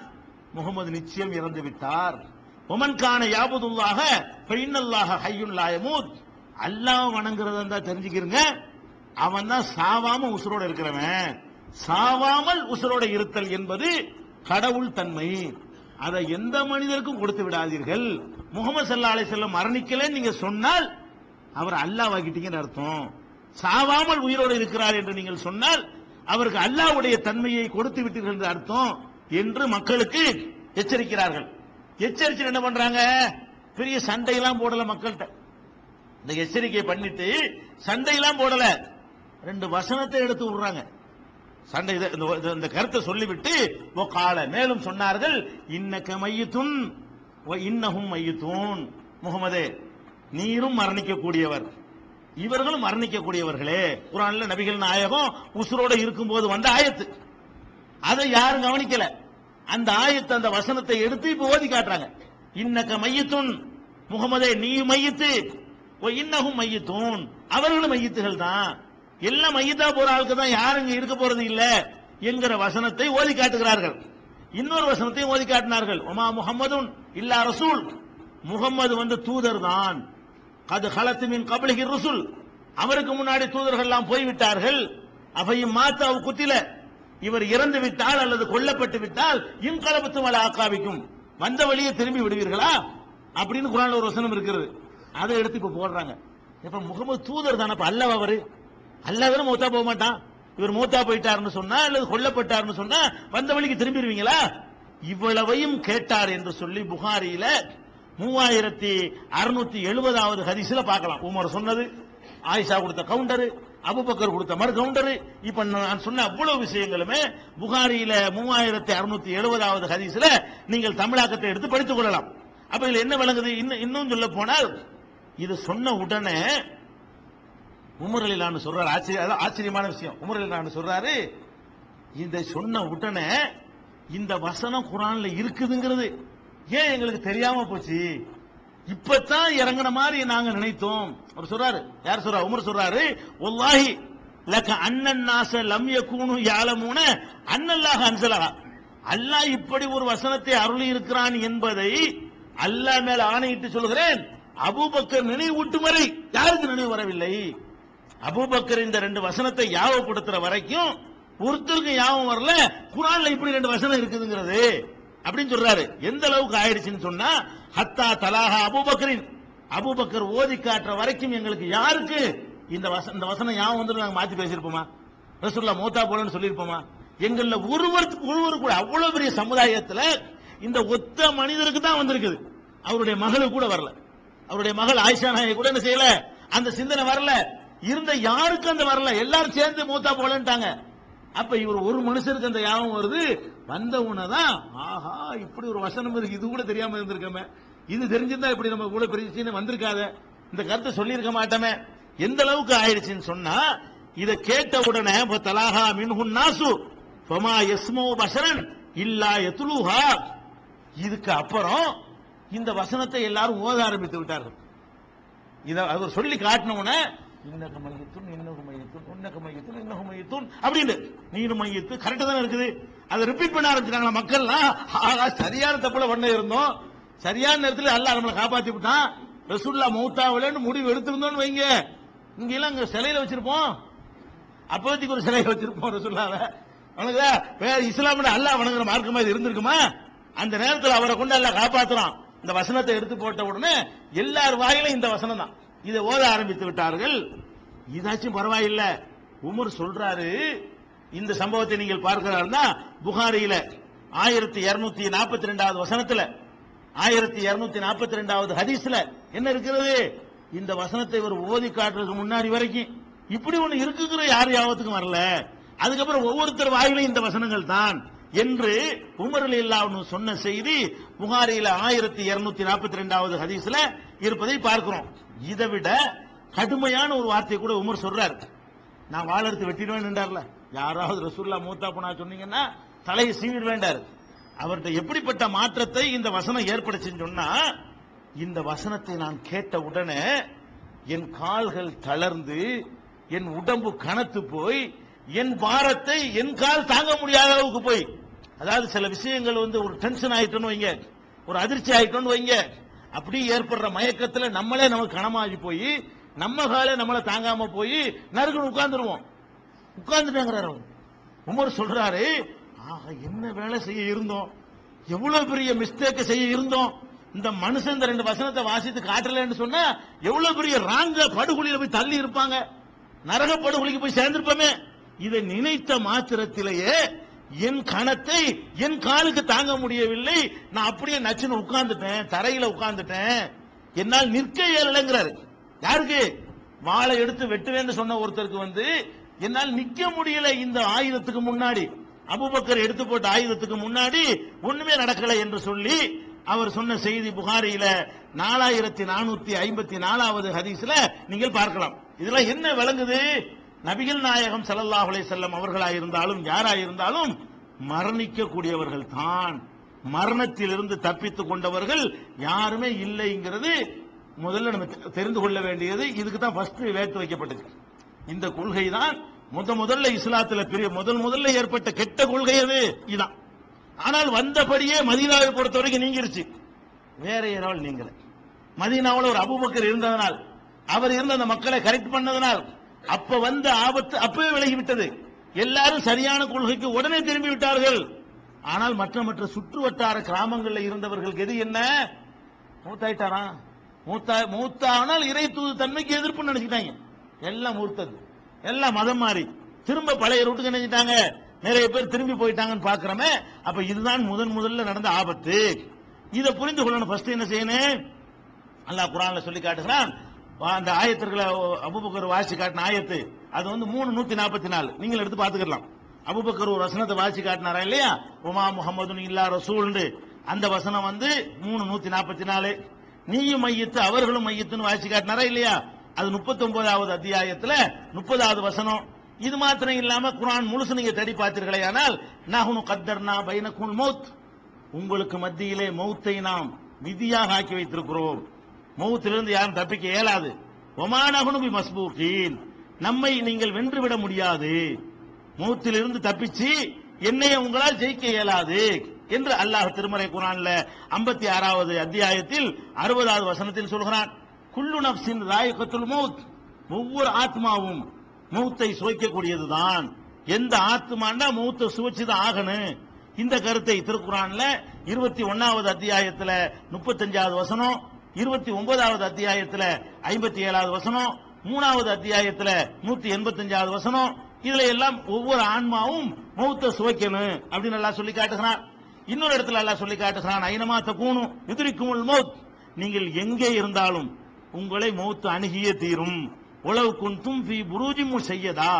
S1: முகமது நிச்சயம் இறந்து விட்டார். உமன்கான யாபுதுல்லாக பெயின்னல்லாக ஹையுன் லாயமூத் அல்லாஹ் வணங்குறதா இருந்தா தெரிஞ்சுக்கிறங்க அவன் தான் சாவாம உசுரோட இருக்கிறவன். சாவாமல் உசுரோட இருத்தல் என்பது கடவுள் தன்மை. அதை எந்த மனிதருக்கும் கொடுத்து விடாதீர்கள். முகமது சல்லா அலிசல்லம் மரணிக்கலன்னு நீங்க சொன்னால் அவர் அல்லாஹ் அர்த்தம். சாவாமல் உயிரோடு இருக்கிறார் என்று நீங்கள் சொன்னால் அவருக்கு அல்லாஹ்வுடைய தன்மையை கொடுத்து விட்டீர்கள் என்று அர்த்தம் என்று மக்களுக்கு எச்சரிக்கிறார்கள். எச்சரிச்சு என்ன பண்றாங்க? பெரிய சண்டையெல்லாம் போடல மக்கள்கிட்ட. இந்த எச்சரிக்கை பண்ணிட்டு சண்டையெல்லாம் போடல. ரெண்டு வசனத்தை எடுத்து விடுறாங்க. சண்டை இந்த- இந்த- கருத்தை சொல்லிவிட்டு கால மேலும் சொன்னார்கள் இன்னக்க மையத்துன் ஓ மையத்தூன். முகமதே நீரும் மரணிக்கக்கூடியவர். இவர்களும் மரணிக்கக்கூடியவர்களே. குரான்ல நபிகள் நாயகம் உசுரோட இருக்கும்போது வந்த ஆயத்து. அதை யாரும் கவனிக்கல. அந்த ஆயத்து அந்த வசனத்தை எடுத்து இப்ப ஓதி காட்டுறாங்க. இன்னக்க மையத்துன். முகமதே நீ மையத்து. ஓ இன்னகும் மையத்தூன். அவர்களும் மையத்துகள் தான். எல்லாம் மையத்தா போற ஆளுக்கு தான் யாரும் இங்க இருக்க போறது இல்ல என்கிற வசனத்தை ஓதி காட்டுகிறார்கள். இன்னொரு வசனத்தையும் ஓதி காட்டினார்கள். ஒமா முகமதுன் இல்லா ரசூல். முகம்மது வந்து தூதர் தான். அது ஹலத்து மின் கபலிகி ருசுல். அவருக்கு முன்னாடி தூதர்கள் எல்லாம் போய்விட்டார்கள். அவையும் மாத்தாவு குத்தில. இவர் இறந்து விட்டால் அல்லது கொல்லப்பட்டு விட்டால் இன்கலபத்து மலை ஆக்காவிக்கும் வந்த வழியே திரும்பி விடுவீர்களா? அப்படின்னு குரான் ஒரு வசனம் இருக்கிறது. அதை எடுத்து இப்ப போடுறாங்க. இப்ப முகமது தூதர் தானே அல்லவா அவரு? அல்லாதவரும் மூத்தா போக மாட்டான். இவர் மூத்தா போயிட்டாருன்னு சொன்னா அல்லது கொல்லப்பட்டாருன்னு சொன்னா வந்த வழிக்கு திரும்பிடுவீங்களா? இவ்வளவையும் கேட்டார் என்று சொல்லி புகாரியில மூவாயிரத்தி அறுநூத்தி எழுபதாவது ஹதீஸ்ல பார்க்கலாம். உமர் சொன்னது ஆயிஷா கொடுத்த கவுண்டரு அபுபக்கர் கொடுத்த மறு கவுண்டரு. இப்ப நான் சொன்ன அவ்வளவு விஷயங்களுமே புகாரியில மூவாயிரத்தி அறுநூத்தி எழுபதாவது ஹதீஸ்ல நீங்கள் தமிழாக்கத்தை எடுத்து படித்துக் கொள்ளலாம். அப்ப இதுல என்ன விளங்குது? இன்னும் இன்னும் சொல்ல போனால் இது சொன்ன உடனே உமர் அலிலான்னு சொல்றாரு. ஆச்சரிய அதான் ஆச்சரியமான விஷயம். உமர் அலிலான்னு சொல்றாரு இந்த சொன்ன உடனே இந்த வசனம் குரான்ல இருக்குதுங்கிறது ஏன் எங்களுக்கு தெரியாம போச்சு? இப்பதான் இறங்கின மாதிரி நாங்க நினைத்தோம். அவர் சொல்றாரு யார் சொல்றா? உமர் சொல்றாரு ஒல்லாஹி லக்க அண்ணன் நாச லம்ய கூணு யாலமூன அண்ணல்லாக அன்சலஹா. அல்லாஹ் இப்படி ஒரு வசனத்தை அருளி இருக்கிறான் என்பதை அல்லாஹ் மேல ஆணையிட்டு சொல்கிறேன். அபூபக்கர் நினைவூட்டும் வரை யாருக்கு நினைவு வரவில்லை? அபூபக்கர் இந்த ரெண்டு வசனத்தை யாவப்படுத்துற வரைக்கும் ஒருத்தருக்கு யாபம் வரல. குரான்ல இப்படி ரெண்டு வசனம் இருக்குதுங்கிறது. அப்படின்னு சொல்றாரு. எந்த அளவுக்கு ஆயிடுச்சுன்னு சொன்னா ஹத்தா தலாஹா அபுபக்கரின். அபூபக்கர் ஓதி காட்டுற வரைக்கும் எங்களுக்கு யாருக்கு இந்த வச- இந்த வசனம் யாவும் வந்து நாங்க மாத்தி பேசியிருப்போமா? ரசூல்லா மூத்தா போலன்னு சொல்லியிருப்போமா? எங்கள ஒருவருக்கு ஒருவர் கூட அவ்வளவு பெரிய சமுதாயத்துல இந்த ஒத்த மனிதருக்கு தான் வந்திருக்குது. அவருடைய மகளுக்கு கூட வரல. அவருடைய மகள் ஆயிஷா நாயை கூட என்ன செய்யல? அந்த சிந்தனை வரல. இருந்த யாருக்கும் அந்த வரல? எல்லாரும் சேர்ந்து மூத்தா போலன்ட்டாங்க. அப்ப இவர் ஒரு மனுஷருக்கு அந்த யாபம் வருது? வந்த உனதான் ஆஹா இப்படி ஒரு வசனம் இருக்கு. இது கூட தெரியாம இருந்திருக்கமே. இது தெரிஞ்சிருந்தா இப்படி நம்ம கூட பிரிச்சுன்னு வந்திருக்காத. இந்த கருத்தை சொல்லியிருக்க மாட்டோமே. எந்த அளவுக்கு ஆயிடுச்சுன்னு சொன்னா இதை கேட்ட உடனே இப்ப தலாஹா மின்ஹுன் நாசு பமா எஸ்மோ பசரன் இல்லா யத்லுஹா. இதுக்கு அப்புறம் இந்த வசனத்தை எல்லாரும் ஓத ஆரம்பித்து விட்டார்கள். இதை அவர் சொல்லி காட்டினவுடனே இன்னக மையத்தும் இன்னக மையத்தும் உன்னக மையத்தும் இன்னக மையத்தும் அப்படின்னு நீனு மையத்து கரெக்டா தானே இருக்குது. அதை ரிப்பீட் பண்ண ஆரம்பிச்சிட்டாங்களா மக்கள்லாம்? ஆகா சரியான தப்புல பண்ண இருந்தோம். சரியான நேரத்தில் அல்லாஹ் நம்மளை காப்பாத்தி விட்டான். ரசூல்லா மௌத்தாவிலன்னு முடிவு எடுத்திருந்தோம்னு வைங்க. இங்க எல்லாம் இங்க சிலையில வச்சிருப்போம். அப்போதைக்கு ஒரு சிலையை வச்சிருப்போம் ரசூல்லாவ வணங்குதா வேற இஸ்லாமிய அல்லாஹ் வணங்குற மார்க்கமா இது இருந்திருக்குமா? அந்த நேரத்தில் அவரை கொண்டு அல்லாஹ் காப்பாத்துறான். இந்த வசனத்தை எடுத்து போட்ட உடனே எல்லார் வாயிலும் இந்த வசனம் தான் இதை ஓத ஆரம்பித்து விட்டார்கள். இதாச்சும் பரவாயில்லை. உமர் சொல்றாரு இந்த சம்பவத்தை நீங்கள் பார்க்கிறாருன்னா புகாரியில ஆயிரத்தி இருநூத்தி நாற்பத்தி ரெண்டாவது வசனத்துல ஆயிரத்தி இருநூத்தி நாற்பத்தி ரெண்டாவது ஹதீஸ்ல என்ன இருக்கிறது? இந்த வசனத்தை இவர் ஓதி காட்டுறதுக்கு முன்னாடி வரைக்கும் இப்படி ஒண்ணு இருக்குங்கிற யார் யாவத்துக்கும் வரல. அதுக்கப்புறம் ஒவ்வொருத்தர் வாயிலும் இந்த வசனங்கள் தான். என்று உமரில் அலி சொன்ன செய்தி புகாரியில ஆயிரத்தி இருநூத்தி நாற்பத்தி ரெண்டாவது ஹதீஸ்ல இருப்பதை பார்க்கிறோம். இதை விட கடுமையான ஒரு வார்த்தை கூட உமர் சொல்றாரு. நான் வாழெடுத்து வெட்டிடுவேன் என்றார்ல. யாராவது ரசூல்லா மூத்தா போனா சொன்னீங்கன்னா தலையை சீவிட வேண்டார் அவர்கிட்ட எப்படிப்பட்ட மாற்றத்தை இந்த வசனம் ஏற்படுச்சுன்னு சொன்னா இந்த வசனத்தை நான் கேட்ட உடனே என் கால்கள் தளர்ந்து என் உடம்பு கனத்து போய் என் பாரத்தை என் கால் தாங்க முடியாத அளவுக்கு போய் அதாவது சில விஷயங்கள் வந்து ஒரு டென்ஷன் ஆயிட்டோன்னு வைங்க ஒரு அதிர்ச்சி ஆயிட்டோன்னு வைங்க அப்படி ஏற்படுற மயக்கத்துல நம்மளே நமக்கு கனமாகி போய் நம்ம காலே நம்மளை தாங்காம போய் நறுக்குன்னு உட்கார்ந்துருவோம். உட்கார்ந்துட்டாங்கிறாரு அவர். உமர் சொல்றாரு ஆக என்ன வேலை செய்ய இருந்தோம்? எவ்வளவு பெரிய மிஸ்டேக் செய்ய இருந்தோம்? இந்த மனுஷன் இந்த ரெண்டு வசனத்தை வாசித்து காட்டலன்னு சொன்னா எவ்வளவு பெரிய ராங்க படுகொலியில போய் தள்ளி இருப்பாங்க. நரக படுகொலிக்கு போய் சேர்ந்திருப்போமே. இதை நினைத்த மாத்திரத்திலேயே என் கணத்தை என் காலுக்கு தாங்க முடியவில்லை. நான் அப்படியே நச்சுன்னு உட்கார்ந்துட்டேன் தரையில உட்கார்ந்துட்டேன். என்னால் நிற்க இயலங்கிறாரு யாருக்கு? வாளை எடுத்து வெட்டுவேன்னு சொன்ன ஒருத்தருக்கு வந்து என்னால் நிக்க முடியல இந்த ஆயுதத்துக்கு முன்னாடி. அபுபக்கர் எடுத்து போட்ட ஆயுதத்துக்கு முன்னாடி ஒண்ணுமே நடக்கல என்று சொல்லி அவர் சொன்ன செய்தி புகாரியில நாலாயிரத்தி நானூத்தி ஐம்பத்தி நாலாவது ஹதீஸ்ல நீங்கள் பார்க்கலாம். இதெல்லாம் என்ன விளங்குது? நபிகள் நாயகம் சல்லல்லாஹ் அலைஹி வஸல்லம் அவர்களாயிருந்தாலும் யாராயிருந்தாலும் மரணிக்கக்கூடியவர்கள் தான். மரணத்திலிருந்து தப்பித்துக் கொண்டவர்கள் யாருமே இல்லைங்கிறது முதல்ல நம்ம தெரிந்து கொள்ள வேண்டியது. இதுக்கு தான் ஃபர்ஸ்ட் வேட்டு வைக்கப்பட்டது. இந்த கொள்கை தான் முத முதல்ல இஸ்லாத்துல பெரிய முதல் முதல்ல ஏற்பட்ட கெட்ட கொள்கை அது. இதான். ஆனால் வந்தபடியே மதீனாவை பொறுத்த வரைக்கும் நீங்கிருச்சு. வேற யாரால் நீங்கள மதீனாவுல ஒரு அபுபக்கர் இருந்ததனால் அவர் இருந்த அந்த மக்களை கரெக்ட் பண்ணதனால் அப்ப வந்த ஆபத்து அப்பவே விலகிவிட்டது. எல்லாரும் சரியான கொள்கைக்கு உடனே திரும்பி விட்டார்கள் ஆனால் மற்ற மற்ற சுற்று வட்டார கிராமங்களில் இருந்தவர்களுக்கு எது என்ன? மூத்தாயிட்டாரா? மூத்தா மூத்தானால் இறை தூது தன்மைக்கு எதிர்ப்பு நினைச்சிட்டாங்க எல்லாம் மூர்த்தது எல்லாம் மதம் மாறி. திரும்ப பழைய ரூட்டுக்கு நினைச்சிட்டாங்க நிறைய பேர் திரும்பி போயிட்டாங்கன்னு பாக்குறோமே. அப்ப இதுதான் முதன் முதல்ல நடந்த ஆபத்து. இதை புரிந்து கொள்ளணும். ஃபர்ஸ்ட் என்ன செய்யணும்? அல்லாஹ் குரான்ல சொல்லி காட்டுகிறான் அந்த ஆயத்திற்குள்ள அபுபக்கர் வாசி காட்டின ஆயத்து. அது வந்து மூணு நூத்தி நாற்பத்தி நாலு நீங்கள் எடுத்து பாத்துக்கலாம் அபுபக்கர் ஒரு வசனத்தை வாசி காட்டினாரா இல்லையா? உமா முகமது இல்லா ரசூல்னு அந்த வசனம் வந்து மூணு நூத்தி நாற்பத்தி நாலு நீயும் மையத்து அவர்களும் மையத்துன்னு வாசி காட்டினாரா இல்லையா? அது முப்பத்தி ஒன்பதாவது அத்தியாயத்துல முப்பதாவது வசனம். இது மாத்திரம் இல்லாம குரான் முழுசு நீங்க தேடி பார்த்தீர்களே ஆனால் நஹுனு கத்தர்னா பைனக்குல் மௌத். உங்களுக்கு மத்தியிலே மௌத்தை நாம் விதியாக ஆக்கி வைத்திருக்கிறோம். மௌத்திலிருந்து யாரும் தப்பிக்க இயலாது. ஒமானகுனுபி மஸ்பூகீன். நம்மை நீங்கள் வென்றுவிட முடியாது. மௌத்திலிருந்து தப்பிச்சு என்னைய உங்களால் ஜெயிக்க இயலாது என்று அல்லாஹ் திருமறை குரான்ல 56 ஆறாவது அத்தியாயத்தில் அறுபதாவது வசனத்தில் சொல்கிறான். குல்லு நப்சின் ராயகத்துல் மௌத். ஒவ்வொரு ஆத்மாவும் மௌத்தை சுவைக்கக்கூடியதுதான். எந்த ஆத்மாண்டா மௌத்தை சுவைச்சுதான் ஆகணும். இந்த கருத்தை திருக்குறான்ல இருபத்தி ஒன்னாவது அத்தியாயத்துல முப்பத்தஞ்சாவது வசனம் இருபத்தி ஒன்பதாவது அத்தியாயத்துல ஐம்பத்தி ஏழாவது வசனம் மூணாவது அத்தியாயத்துல நூத்தி எண்பத்தி அஞ்சாவது வசனம் இதுல எல்லாம் ஒவ்வொரு ஆன்மாவும் மௌத்த சுவைக்கணும் அப்படின்னு எல்லாம் சொல்லி காட்டுகிறான். இன்னொரு இடத்துல எல்லாம் சொல்லி காட்டுகிறான் ஐனமா தக்கூணும் எதிரிக்கும் மௌத். நீங்கள் எங்கே இருந்தாலும் உங்களை மௌத்து அணுகியே தீரும். உளவு குந்தும் புரூஜிமும் செய்யதா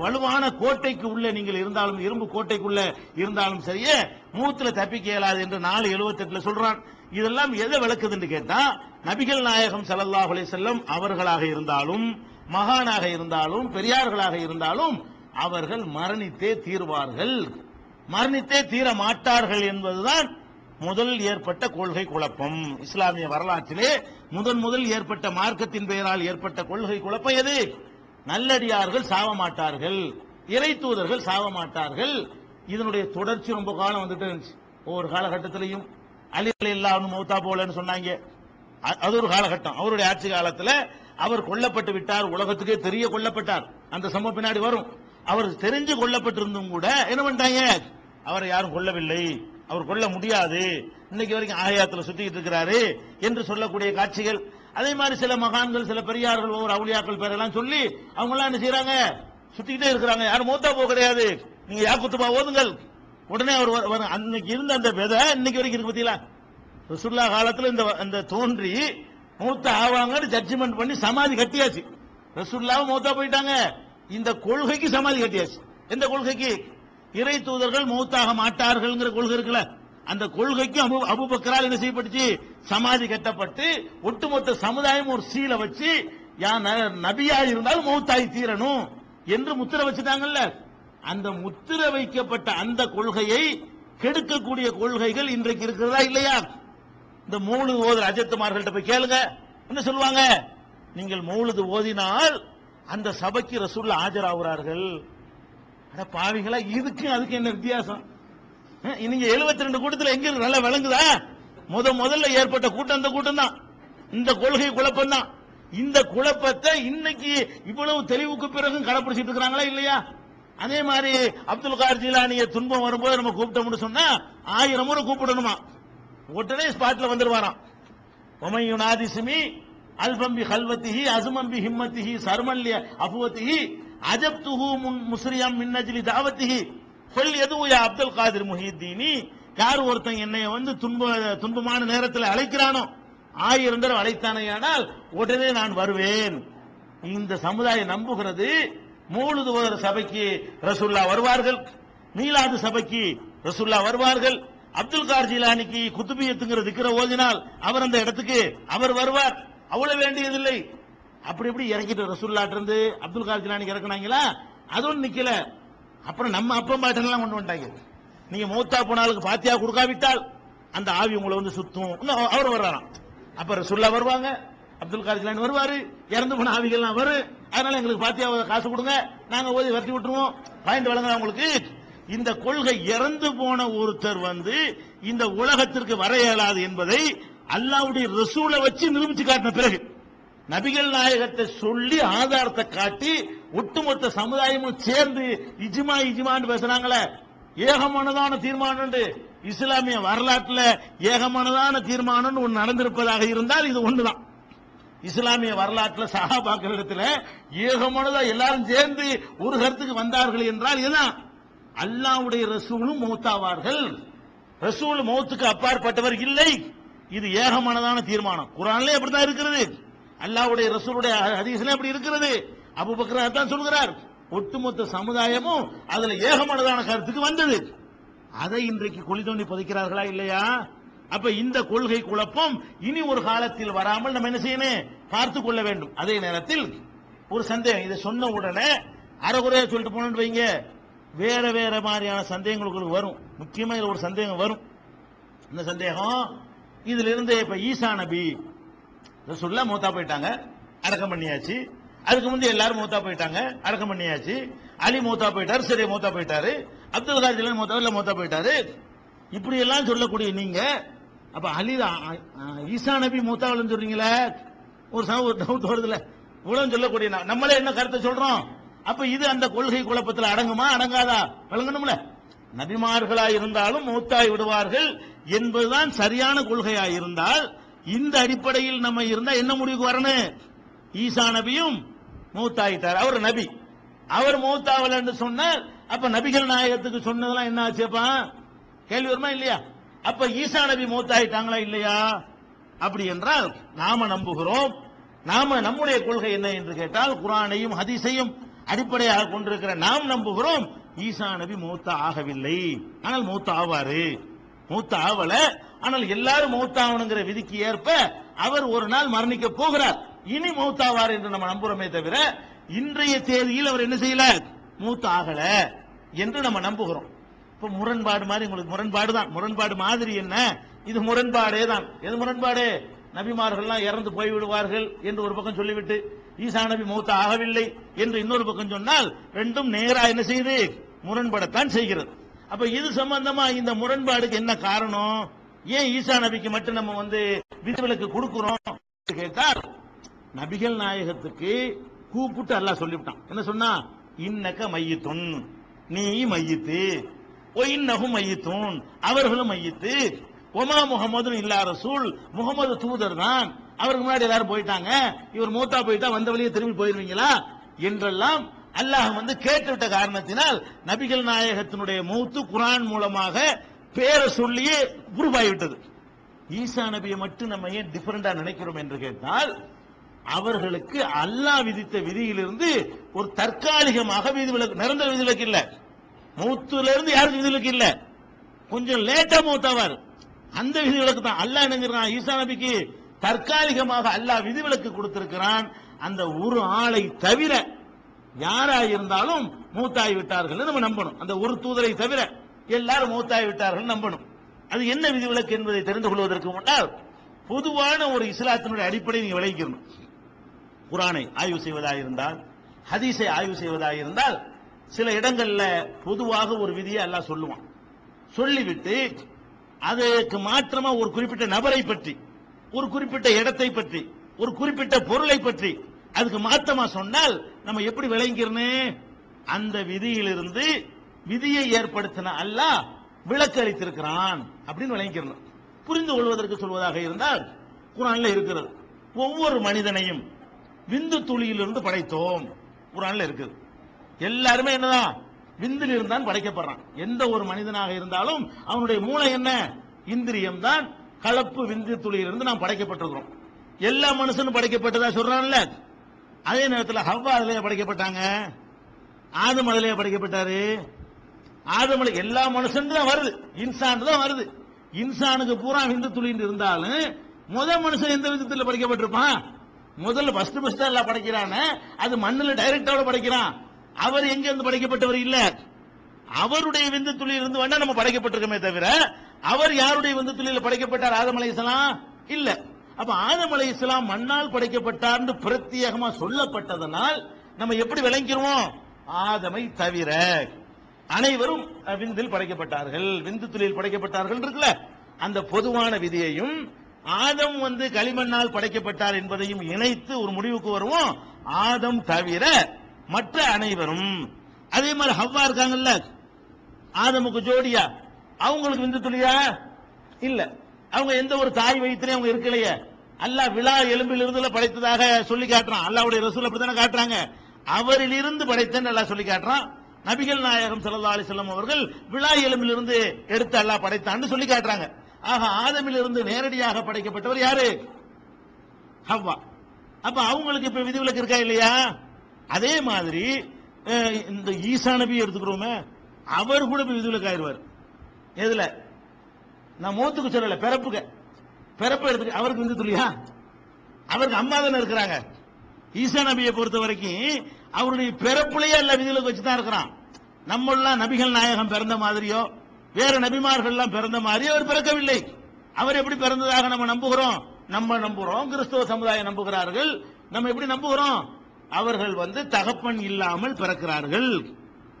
S1: வலுவான கோட்டைக்கு உள்ள நீங்கள் இருந்தாலும் இரும்பு கோட்டைக்குள்ள இருந்தாலும் சரியே மூத்துல தப்பிக்க இயலாது என்று நாலு எழுபத்தெட்டுல சொல்றான். இதெல்லாம் எதை விளக்குதுன்னு கேட்டா நபிகள் நாயகம் ஸல்லல்லாஹு செல்லம் அவர்களாக இருந்தாலும் மகானாக இருந்தாலும் பெரியார்களாக இருந்தாலும் அவர்கள் மரணித்தே தீர்வார்கள். மரணித்தே தீர மாட்டார்கள் என்பதுதான் முதல் ஏற்பட்ட கொள்கை குழப்பம். இஸ்லாமிய வரலாற்றிலே முதன் முதல் ஏற்பட்ட மார்க்கத்தின் பெயரால் ஏற்பட்ட கொள்கை குழப்பம் எது? நல்லடியார்கள் சாவ மாட்டார்கள். இறை தூதர்கள் சாவ மாட்டார்கள். இதனுடைய தொடர்ச்சி ரொம்ப காலம் வந்துட்டு இருந்துச்சு. ஒவ்வொரு காலகட்டத்திலையும் அலிகள் இல்லாமல் மௌத்தா போலன்னு சொன்னாங்க. அது ஒரு காலகட்டம். அவருடைய ஆட்சி காலத்துல அவர் கொல்லப்பட்டு விட்டார் உலகத்துக்கே தெரிய கொல்லப்பட்டார். அந்த சம்பவம் பின்னாடி வரும். அவர் தெரிஞ்சு கொல்லப்பட்டிருந்தும் கூட என்ன பண்ணிட்டாங்க? அவரை யாரும் கொல்லவில்லை. அவர் கொல்ல முடியாது. இன்னைக்கு வரைக்கும் ஆயாத்தில் சுத்திக்கிட்டு இருக்கிறாரு என்று சொல்லக்கூடிய காட்சிகள். அதே மாதிரி சில மகான்கள் சில பெரியார்கள் ஒவ்வொரு அவுளியாக்கள் பேரெல்லாம் சொல்லி அவங்க எல்லாம் என்ன செய்யறாங்க சுத்திக்கிட்டே இருக்கிறாங்க. யாரும் மூத்தா போக கிடையாது. நீங்க யாக்குத்துமா ஓதுங்கள்? உடனே அவர் அன்னைக்கு இருந்த அந்த விதை இன்னைக்கு வரைக்கும் இருக்கு பத்தியா ரசுல்லா காலத்துல இந்த அந்த தோன்றி மூத்த ஆவாங்கன்னு ஜட்ஜ்மெண்ட் பண்ணி சமாதி கட்டியாச்சு. ரசுல்லாவும் மூத்தா போயிட்டாங்க. இந்த கொள்கைக்கு சமாதி கட்டியாச்சு. எந்த கொள்கைக்கு? இறை தூதர்கள் மூத்தாக மாட்டார்கள்ங்கிற கொள்கை இருக்குல்ல. அந்த கொள்கைக்கு அபு அபுபக்கரால் என்ன செய்யப்பட்டுச்சு? சமாதி கட்டப்பட்டு ஒட்டுமொத்த சமுதாயம் ஒரு சீலை வச்சு ந- நபியா இருந்தாலும் மௌத்தாய் தீரணும் என்று முத்திர வச்சுட்டாங்கல்ல. அந்த முத்திர வைக்கப்பட்ட அந்த கொள்கையை கெடுக்கக்கூடிய கொள்கைகள் இன்றைக்கு இருக்கிறதா இல்லையா? இந்த மூழுது ஓதுற அஜத்துமார்கள்ட்ட போய் கேளுங்க. என்ன சொல்லுவாங்க? நீங்கள் மூழுது ஓதினால் அந்த சபைக்கு ரசூல்ல ஆஜராகிறார்கள். அட பாவிகளா இதுக்கு அதுக்கு என்ன வித்தியாசம்? நீங்க 72 ரெண்டு கூட்டத்தில் எங்க இருக்கு? நல்லா விளங்குதா? முத முதல்ல ஏற்பட்ட கூட்டம் அந்த கூட்டம் தான் இந்த கொள்கை குழப்பம் தான் இந்த குழப்பத்தை இன்னைக்கு இவ்வளவு தெளிவுக்கு பிறகும் கடைபிடிச்சிட்டு இருக்கிறாங்களா இல்லையா? அதே மாதிரி அப்துல் கார் ஜிலானிய துன்பம் வரும்போது நம்ம கூப்பிட்டோம்னு சொன்னா ஆயிரம் முறை கூப்பிடணுமா? உடனே ஸ்பாட்ல வந்துருவாராம். ஒமையுனாதி நாதிசுமி அல்பம்பி ஹல்வத்திஹி அசுமம்பி ஹிம்மத்திஹி சர்மல்ய அபுவத்திஹி அஜப்துஹு முன் முஸ்ரியம் மின்னஜிலி தாவத்திஹி சொல் எதுவும் யா அப்துல் காதிர் முஹித்தீனி யார் ஒருத்தன் என்னை வந்து துன்ப துன்பமான நேரத்தில் அழைக்கிறானோ ஆயிரம் தடவை அழைத்தானேயானால் உடனே நான் வருவேன். இந்த சமுதாயம் நம்புகிறது மூழுது சபைக்கு ரசுல்லா வருவார்கள் மீலாது சபைக்கு ரசுல்லா வருவார்கள். அப்துல் கார் ஜிலானிக்கு குத்துபியத்துங்கிற திக்கிற ஓதினால் அவர் அந்த இடத்துக்கு அவர் வருவார். அவ்வளவு வேண்டியதில்லை. அப்படி இப்படி இறக்கிட்டு ரசுல்லாட்டு இருந்து அப்துல் கார் ஜிலானிக்கு இறக்குனாங்களா? அதுவும் நிக்கல. அப்புறம் நம்ம அப்பம் பாட்டெல்லாம் கொண்டு வந்துட்டாங்க. நீங்க மூத்தா போனாலுக்கு பாத்தியா கொடுக்காவிட்டால் அந்த ஆவி உங்களை வந்து சுத்தும். அவர் வர்றாராம். அப்ப ரசுல்லா வருவாங்க. அப்துல் கார் ஜிலானி வருவாரு. இறந்து போன ஆவிகள்லாம் வரும் அதனால எங்களுக்கு பாத்தியா காசு கொடுங்க. நாங்க ஓதி வரட்டி விட்டுருவோம். பாயிண்ட் வழங்குற உங்களுக்கு. இந்த கொள்கை இறந்து போன ஒருத்தர் வந்து இந்த உலகத்திற்கு வர இயலாது என்பதை அல்லாவுடைய ரசூலை வச்சு நிரூபிச்சு காட்டின பிறகு நபிகள் நாயகத்தை சொல்லி ஆதாரத்தை காட்டி ஒட்டுமொத்த சமுதாயமும் சேர்ந்து இஜிமா இஜிமான்னு பேசுறாங்களே. ஏகமானதான தீர்மானம் இஸ்லாமிய வரலாற்றுல ஏகமானதான தீர்மானம் ஒன்று நடந்திருப்பதாக இருந்தால் இது ஒண்ணுதான். இஸ்லாமிய வரலாற்றுல சஹாபாக்கள் இடத்துல ஏகமானதா எல்லாரும் சேர்ந்து ஒரு கருத்துக்கு வந்தார்கள் என்றால் இதுதான் அல்லாவுடைய ரசூலும் மௌத்தாவார்கள். ரசூல் மௌத்துக்கு அப்பாற்பட்டவர் இல்லை. இது ஏகமானதான தீர்மானம். குரான்ல அப்படித்தான் இருக்கிறது. அல்லாவுடைய ரசூலுடைய ஹதீஸ்ல அப்படி இருக்கிறது. அபுபக்கர் தான் சொல்கிறார். ஒட்டுமொத்த சமுதாயமும் அதுல ஏகமானதான கருத்துக்கு வந்தது. அதை இன்றைக்கு குழி தோண்டி புதைக்கிறார்களா இல்லையா? அப்ப இந்த கொள்கை குழப்பம் இனி ஒரு காலத்தில் வராமல் நம்ம என்ன செய்யணும்? பார்த்து கொள்ள வேண்டும். அதே நேரத்தில் ஒரு சந்தேகம். இதை சொன்ன உடனே அறகுறையா சொல்லிட்டு போனோம்னு வைங்க. வேற வேற மாதிரியான சந்தேகங்கள் உங்களுக்கு வரும். முக்கியமா இதுல ஒரு சந்தேகம் வரும். இந்த சந்தேகம்? இதுல இருந்து இப்ப ஈசா நபி சொல்ல மூத்தா போயிட்டாங்க. அடக்கம் பண்ணியாச்சு. அதுக்கு முந்தி எல்லாரும் மூத்தா போயிட்டாங்க. அடக்கம் பண்ணியாச்சு. அலி மூத்தா போயிட்டாரு சரி மூத்தா போயிட்டாரு. அப்துல் காஜிலன் மூத்தா இல்ல மூத்தா போயிட்டாரு. இப்படி எல்லாம் சொல்லக்கூடிய நீங்க அப்ப அலி ஈசா நபி மூத்தாவலன்னு சொல்றீங்களே? ஒரு சம- ஒரு டவுட் வருதுல இவ்வளவு சொல்லக்கூடிய நம்மளே என்ன கருத்தை சொல்றோம்? அப்ப இது அந்த கொள்கை குழப்பத்தில் அடங்குமா அடங்காதா? விளங்கணும்ல. நபிமார்களாய் இருந்தாலும் மூத்தாய் விடுவார்கள் என்பதுதான் சரியான கொள்கையாய் இருந்தால் இந்த அடிப்படையில் நம்ம இருந்தா என்ன முடிவுக்கு வரணும்? ஈசா நபியும் மூத்தாயிட்டார். அவர் நபி. அவர் மூத்தாவல் என்று சொன்னார் அப்ப நபிகள் நாயகத்துக்கு சொன்னதெல்லாம் என்ன ஆச்சுப்பா? கேள்வி வருமா இல்லையா? அப்ப ஈசா நபி மூத்தாயிட்டாங்களா இல்லையா? அப்படி என்றால் நாம நம்புகிறோம். நாம நம்முடைய கொள்கை என்ன என்று கேட்டால் குரானையும் ஹதீஸையும் அடிப்படையாக கொண்டிருக்கிற நாம் நம்புகிறோம். ஈசா நபி மூத்த ஆகவில்லை. ஆனால் மூத்த ஆவாரு. மூத்த ஆவல. ஆனால் எல்லாரும் மூத்தாவணுங்கிற விதிக்கு ஏற்ப அவர் ஒரு நாள் மரணிக்க போகிறார். இனி மூத்தாவார் என்று நம்ம நம்புறோமே தவிர இன்றைய தேதியில் அவர் என்ன செய்யல? மூத்த ஆகல என்று நம்ம நம்புகிறோம். இப்ப முரண்பாடு மாதிரி உங்களுக்கு முரண்பாடு தான். முரண்பாடு மாதிரி என்ன? இது முரண்பாடே தான். எது முரண்பாடு? நபிமார்கள்லாம் இறந்து போய் விடுவார்கள் என்று ஒரு பக்கம் சொல்லிவிட்டு ஈசா நபி மூத்த ஆகவில்லை என்று இன்னொரு பக்கம் சொன்னால் ரெண்டும் நேரா என்ன செய்யுது முரண்படத்தான் செய்கிறது. அப்ப இது சம்பந்தமா இந்த முரண்பாடுக்கு என்ன காரணம்? ஏன் ஈசா நபிக்கு மட்டும் நம்ம வந்து விதிவிலக்கு கொடுக்கிறோம் கேட்டால் நபிகள் நாயகத்துக்கு கூப்பிட்டு அல்லாஹ் சொல்லிவிட்டான். என்ன சொன்னா? இன்னக்க மையத்தொன். நீ மையத்து. ஒயின்னகும் மையத்துன் அவர்களும் ஐயத்து ஒமா முகமது இல்லா ரசூல். முகமது தூதர் தான். அவருக்கு முன்னாடி எல்லாரும் போயிட்டாங்க. இவர் மூத்தா போயிட்டா வந்த வழியே திரும்பி போயிருவீங்களா? என்றெல்லாம் அல்லாஹ் வந்து கேட்டுவிட்ட காரணத்தினால் நபிகள் நாயகத்தினுடைய மூத்து குரான் மூலமாக பேரை சொல்லியே உருவாகிவிட்டது. ஈசா நபியை மட்டும் நம்ம ஏன் டிஃபரெண்டா நினைக்கிறோம் என்று கேட்டால் அவர்களுக்கு அல்லாஹ் விதித்த விதியிலிருந்து ஒரு தற்காலிகமாக விதி விலக்கு நிரந்தர விதிவிலக்கு இல்லை. மூத்துல இருந்து யாருக்கு விதிவிலக்கு இல்ல. கொஞ்சம் லேட்டா மூத்தாவார். அந்த விதிவிலக்கு தான். அல்லாஹ் என்னங்கிறான் ஈசா நபிக்கு தற்காலிகமாக அல்லாஹ் விதிவிலக்கு கொடுத்திருக்கிறான். அந்த ஒரு ஆளை தவிர யாரா இருந்தாலும் மூத்தாய் விட்டார்கள் நம்ம நம்பணும். அந்த ஒரு தூதரை தவிர எல்லாரும் மூத்தாய் விட்டார்கள் நம்பணும். அது என்ன விதிவிலக்கு என்பதை தெரிந்து கொள்வதற்கு முன்னால் பொதுவான ஒரு இஸ்லாத்தினுடைய அடிப்படை நீங்க விளைவிக்கணும் குரானை ஆய்வு செய்வதாக இருந்தால் ஹதீஸை ஆய்வு செய்வதாக இருந்தால் சில இடங்கள்ல பொதுவாக ஒரு விதியை எல்லாம் சொல்லுவான். சொல்லிவிட்டு அதுக்கு மாற்றமா ஒரு குறிப்பிட்ட நபரை பற்றி ஒரு குறிப்பிட்ட இடத்தை பற்றி ஒரு குறிப்பிட்ட பொருளை பற்றி அதுக்கு மாற்றமா சொன்னால் நம்ம எப்படி விளங்கிறனே அந்த விதியிலிருந்து விதியை ஏற்படுத்தின அல்லாஹ் விளக்கு அளித்திருக்கிறான் அப்படின்னு விளங்கிக்கிறணும் புரிந்து கொள்வதற்கு சொல்வதாக இருந்தால் குரான்ல இருக்கிறது. ஒவ்வொரு மனிதனையும் விந்து துளியிலிருந்து படைத்தோம். குரான்ல இருக்குது. எல்லாருமே என்னதான்? விந்தில் இருந்தான் படைக்கப்படுறான். எந்த ஒரு மனிதனாக இருந்தாலும் அவனுடைய மூளை என்ன? இந்திரியம் தான் கலப்பு விந்து துளியிலிருந்து நாம் படைக்கப்பட்டிருக்கிறோம். எல்லா மனுஷனும் படைக்கப்பட்டதா சொல்றான்ல? அதே நேரத்தில் ஹவ்வா அதிலேயே படைக்கப்பட்டாங்க. ஆதம் அதிலேயே படைக்கப்பட்டாரு. ஆதம் எல்லா மனுஷன் தான் வருது. இன்சான் தான் வருது. இன்சானுக்கு பூரா விந்து துளின்னு இருந்தாலும் முத மனுஷன் எந்த விதத்தில் படைக்கப்பட்டிருப்பான்? முதல்ல ஃபர்ஸ்ட் ஃபர்ஸ்ட் எல்லாம் படைக்கிறான. அது மண்ணில் டைரக்டாவோட படைக்கிறான். அவர் எங்க இருந்து படைக்கப்பட்டவர்? இல்ல. அவருடைய விந்து துளியில் இருந்து வேணா நம்ம படைக்கப்பட்டிருக்கோமே தவிர அவர் யாருடைய விந்து துளியில் படைக்கப்பட்டார்? ஆதம் அலைஹிஸ்ஸலாம் இல்ல. அப்ப ஆதம் அலைஹிஸ்ஸலாம் மண்ணால் படைக்கப்பட்டார்னு பிரத்யேகமா சொல்லப்பட்டதனால் நம்ம எப்படி விளங்கிடுவோம் ஆதமை தவிர. அனைவரும் விந்தில் படைக்கப்பட்டார்கள். விந்து துளியில் படைக்கப்பட்டார்கள் இருக்குல்ல. அந்த பொதுவான விதியையும் ஆதம் வந்து களிமண்ணால் படைக்கப்பட்டார் என்பதையும் இணைத்து ஒரு முடிவுக்கு வருவோம். ஆதம் தவிர மற்ற அனைவரும் அதே மாதிரி ஹவ்வா இருக்காங்கல்ல ஆதமுக்கு ஜோடியா அவங்களுக்கு விந்து துளியா? இல்ல. அவங்க எந்த ஒரு தாய் வயிற்றுலயும் அவங்க இருக்கலையே. அல்லாஹ் விழா எலும்பிலிருந்து படைத்ததாக சொல்லி காட்டுறான். அல்லாவுடைய ரசூல் அப்படித்தானே காட்டுறாங்க. அவரிலிருந்து படைத்தேன்னு அல்லாஹ் சொல்லி காட்டுறான். நபிகள் நாயகம் சல்லா அலைஹி அவர்கள் விழா எலும்பிலிருந்து எடுத்து அல்லாஹ் படைத்தான்னு சொல்லி காட்டுறாங்க. ஆக ஆதமிலிருந்து நேரடியாக படைக்கப்பட்டவர் யாரு? ஹவ்வா. அப்ப அவங்களுக்கு இப்ப விதிவிலக்கு இருக்கா இல்லையா? அதே மாதிரி இந்த ஈசா நபி எடுத்துக்கிறோமே அவர் கூட போய் விதிவிலக்கு ஆயிருவார் எதுல? நான் மூத்துக்கு சொல்லல பிறப்புக்கு. பிறப்பு எடுத்துக்க அவருக்கு வந்து துளியா அவருக்கு அம்மா தானே இருக்கிறாங்க. ஈசா நபியை பொறுத்த வரைக்கும் அவருடைய பிறப்புலையே எல்லா விதிவிலக்கு வச்சு தான் இருக்கிறான். நம்மளாம் நபிகள் நாயகம் பிறந்த மாதிரியோ வேற நபிமார்கள்லாம் பிறந்த மாதிரி அவர் பிறக்கவில்லை. அவர் எப்படி பிறந்ததாக நம்ம நம்புகிறோம்? நம்ம நம்புகிறோம். கிறிஸ்தவ சமுதாயம் நம்புகிறார்கள். நம்ம எப்படி நம்புகிறோம்? அவர்கள் வந்து தகப்பன் இல்லாமல் பிறக்கிறார்கள்.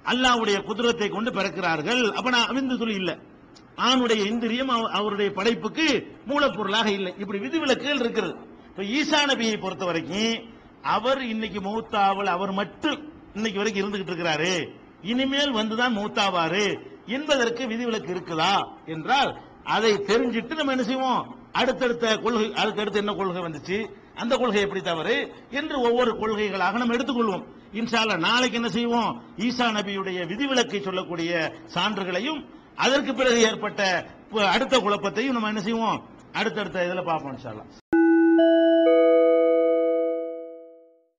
S1: அல்லாஹ்வுடைய குதிரத்தை கொண்டு பிறக்கிறார்கள். அப்ப நான் அவிந்து துளி இல்ல. ஆணுடைய இந்திரியம் அவ- அவருடைய படைப்புக்கு மூலப்பொருளாக இல்லை. இப்படி விதிவிலக்குகள் இருக்கிறது. இப்ப ஈசா நபியை பொறுத்த வரைக்கும் அவர் இன்னைக்கு மௌத்தாவல் அவர் மட்டும் இன்னைக்கு வரைக்கும் இருந்துகிட்டு இருக்கிறாரு. இனிமேல் வந்துதான் மௌத்தாவாரு. என்பதற்கு விதிவிலக்கு இருக்குதா? என்றால் அதை தெரிஞ்சிட்டு நம்ம என்ன செய்வோம்? அடுத்தடுத்த கொள்கை அடுத்தடுத்து என்ன கொள்கை வந்துச்சு? அந்த கொள்கை எப்படி தவறு? என்று ஒவ்வொரு கொள்கைகளாக நம்ம எடுத்துக்கொள்வோம். இன்ஷால்ல நாளைக்கு என்ன செய்வோம்? ஈசா நபியுடைய விதிவிலக்கை சொல்லக்கூடிய சான்றுகளையும் அதற்கு பிறகு ஏற்பட்ட அடுத்த குழப்பத்தையும் நம்ம என்ன செய்வோம்? அடுத்தடுத்த இதுல பார்ப்போம் இன்ஷால்லாம்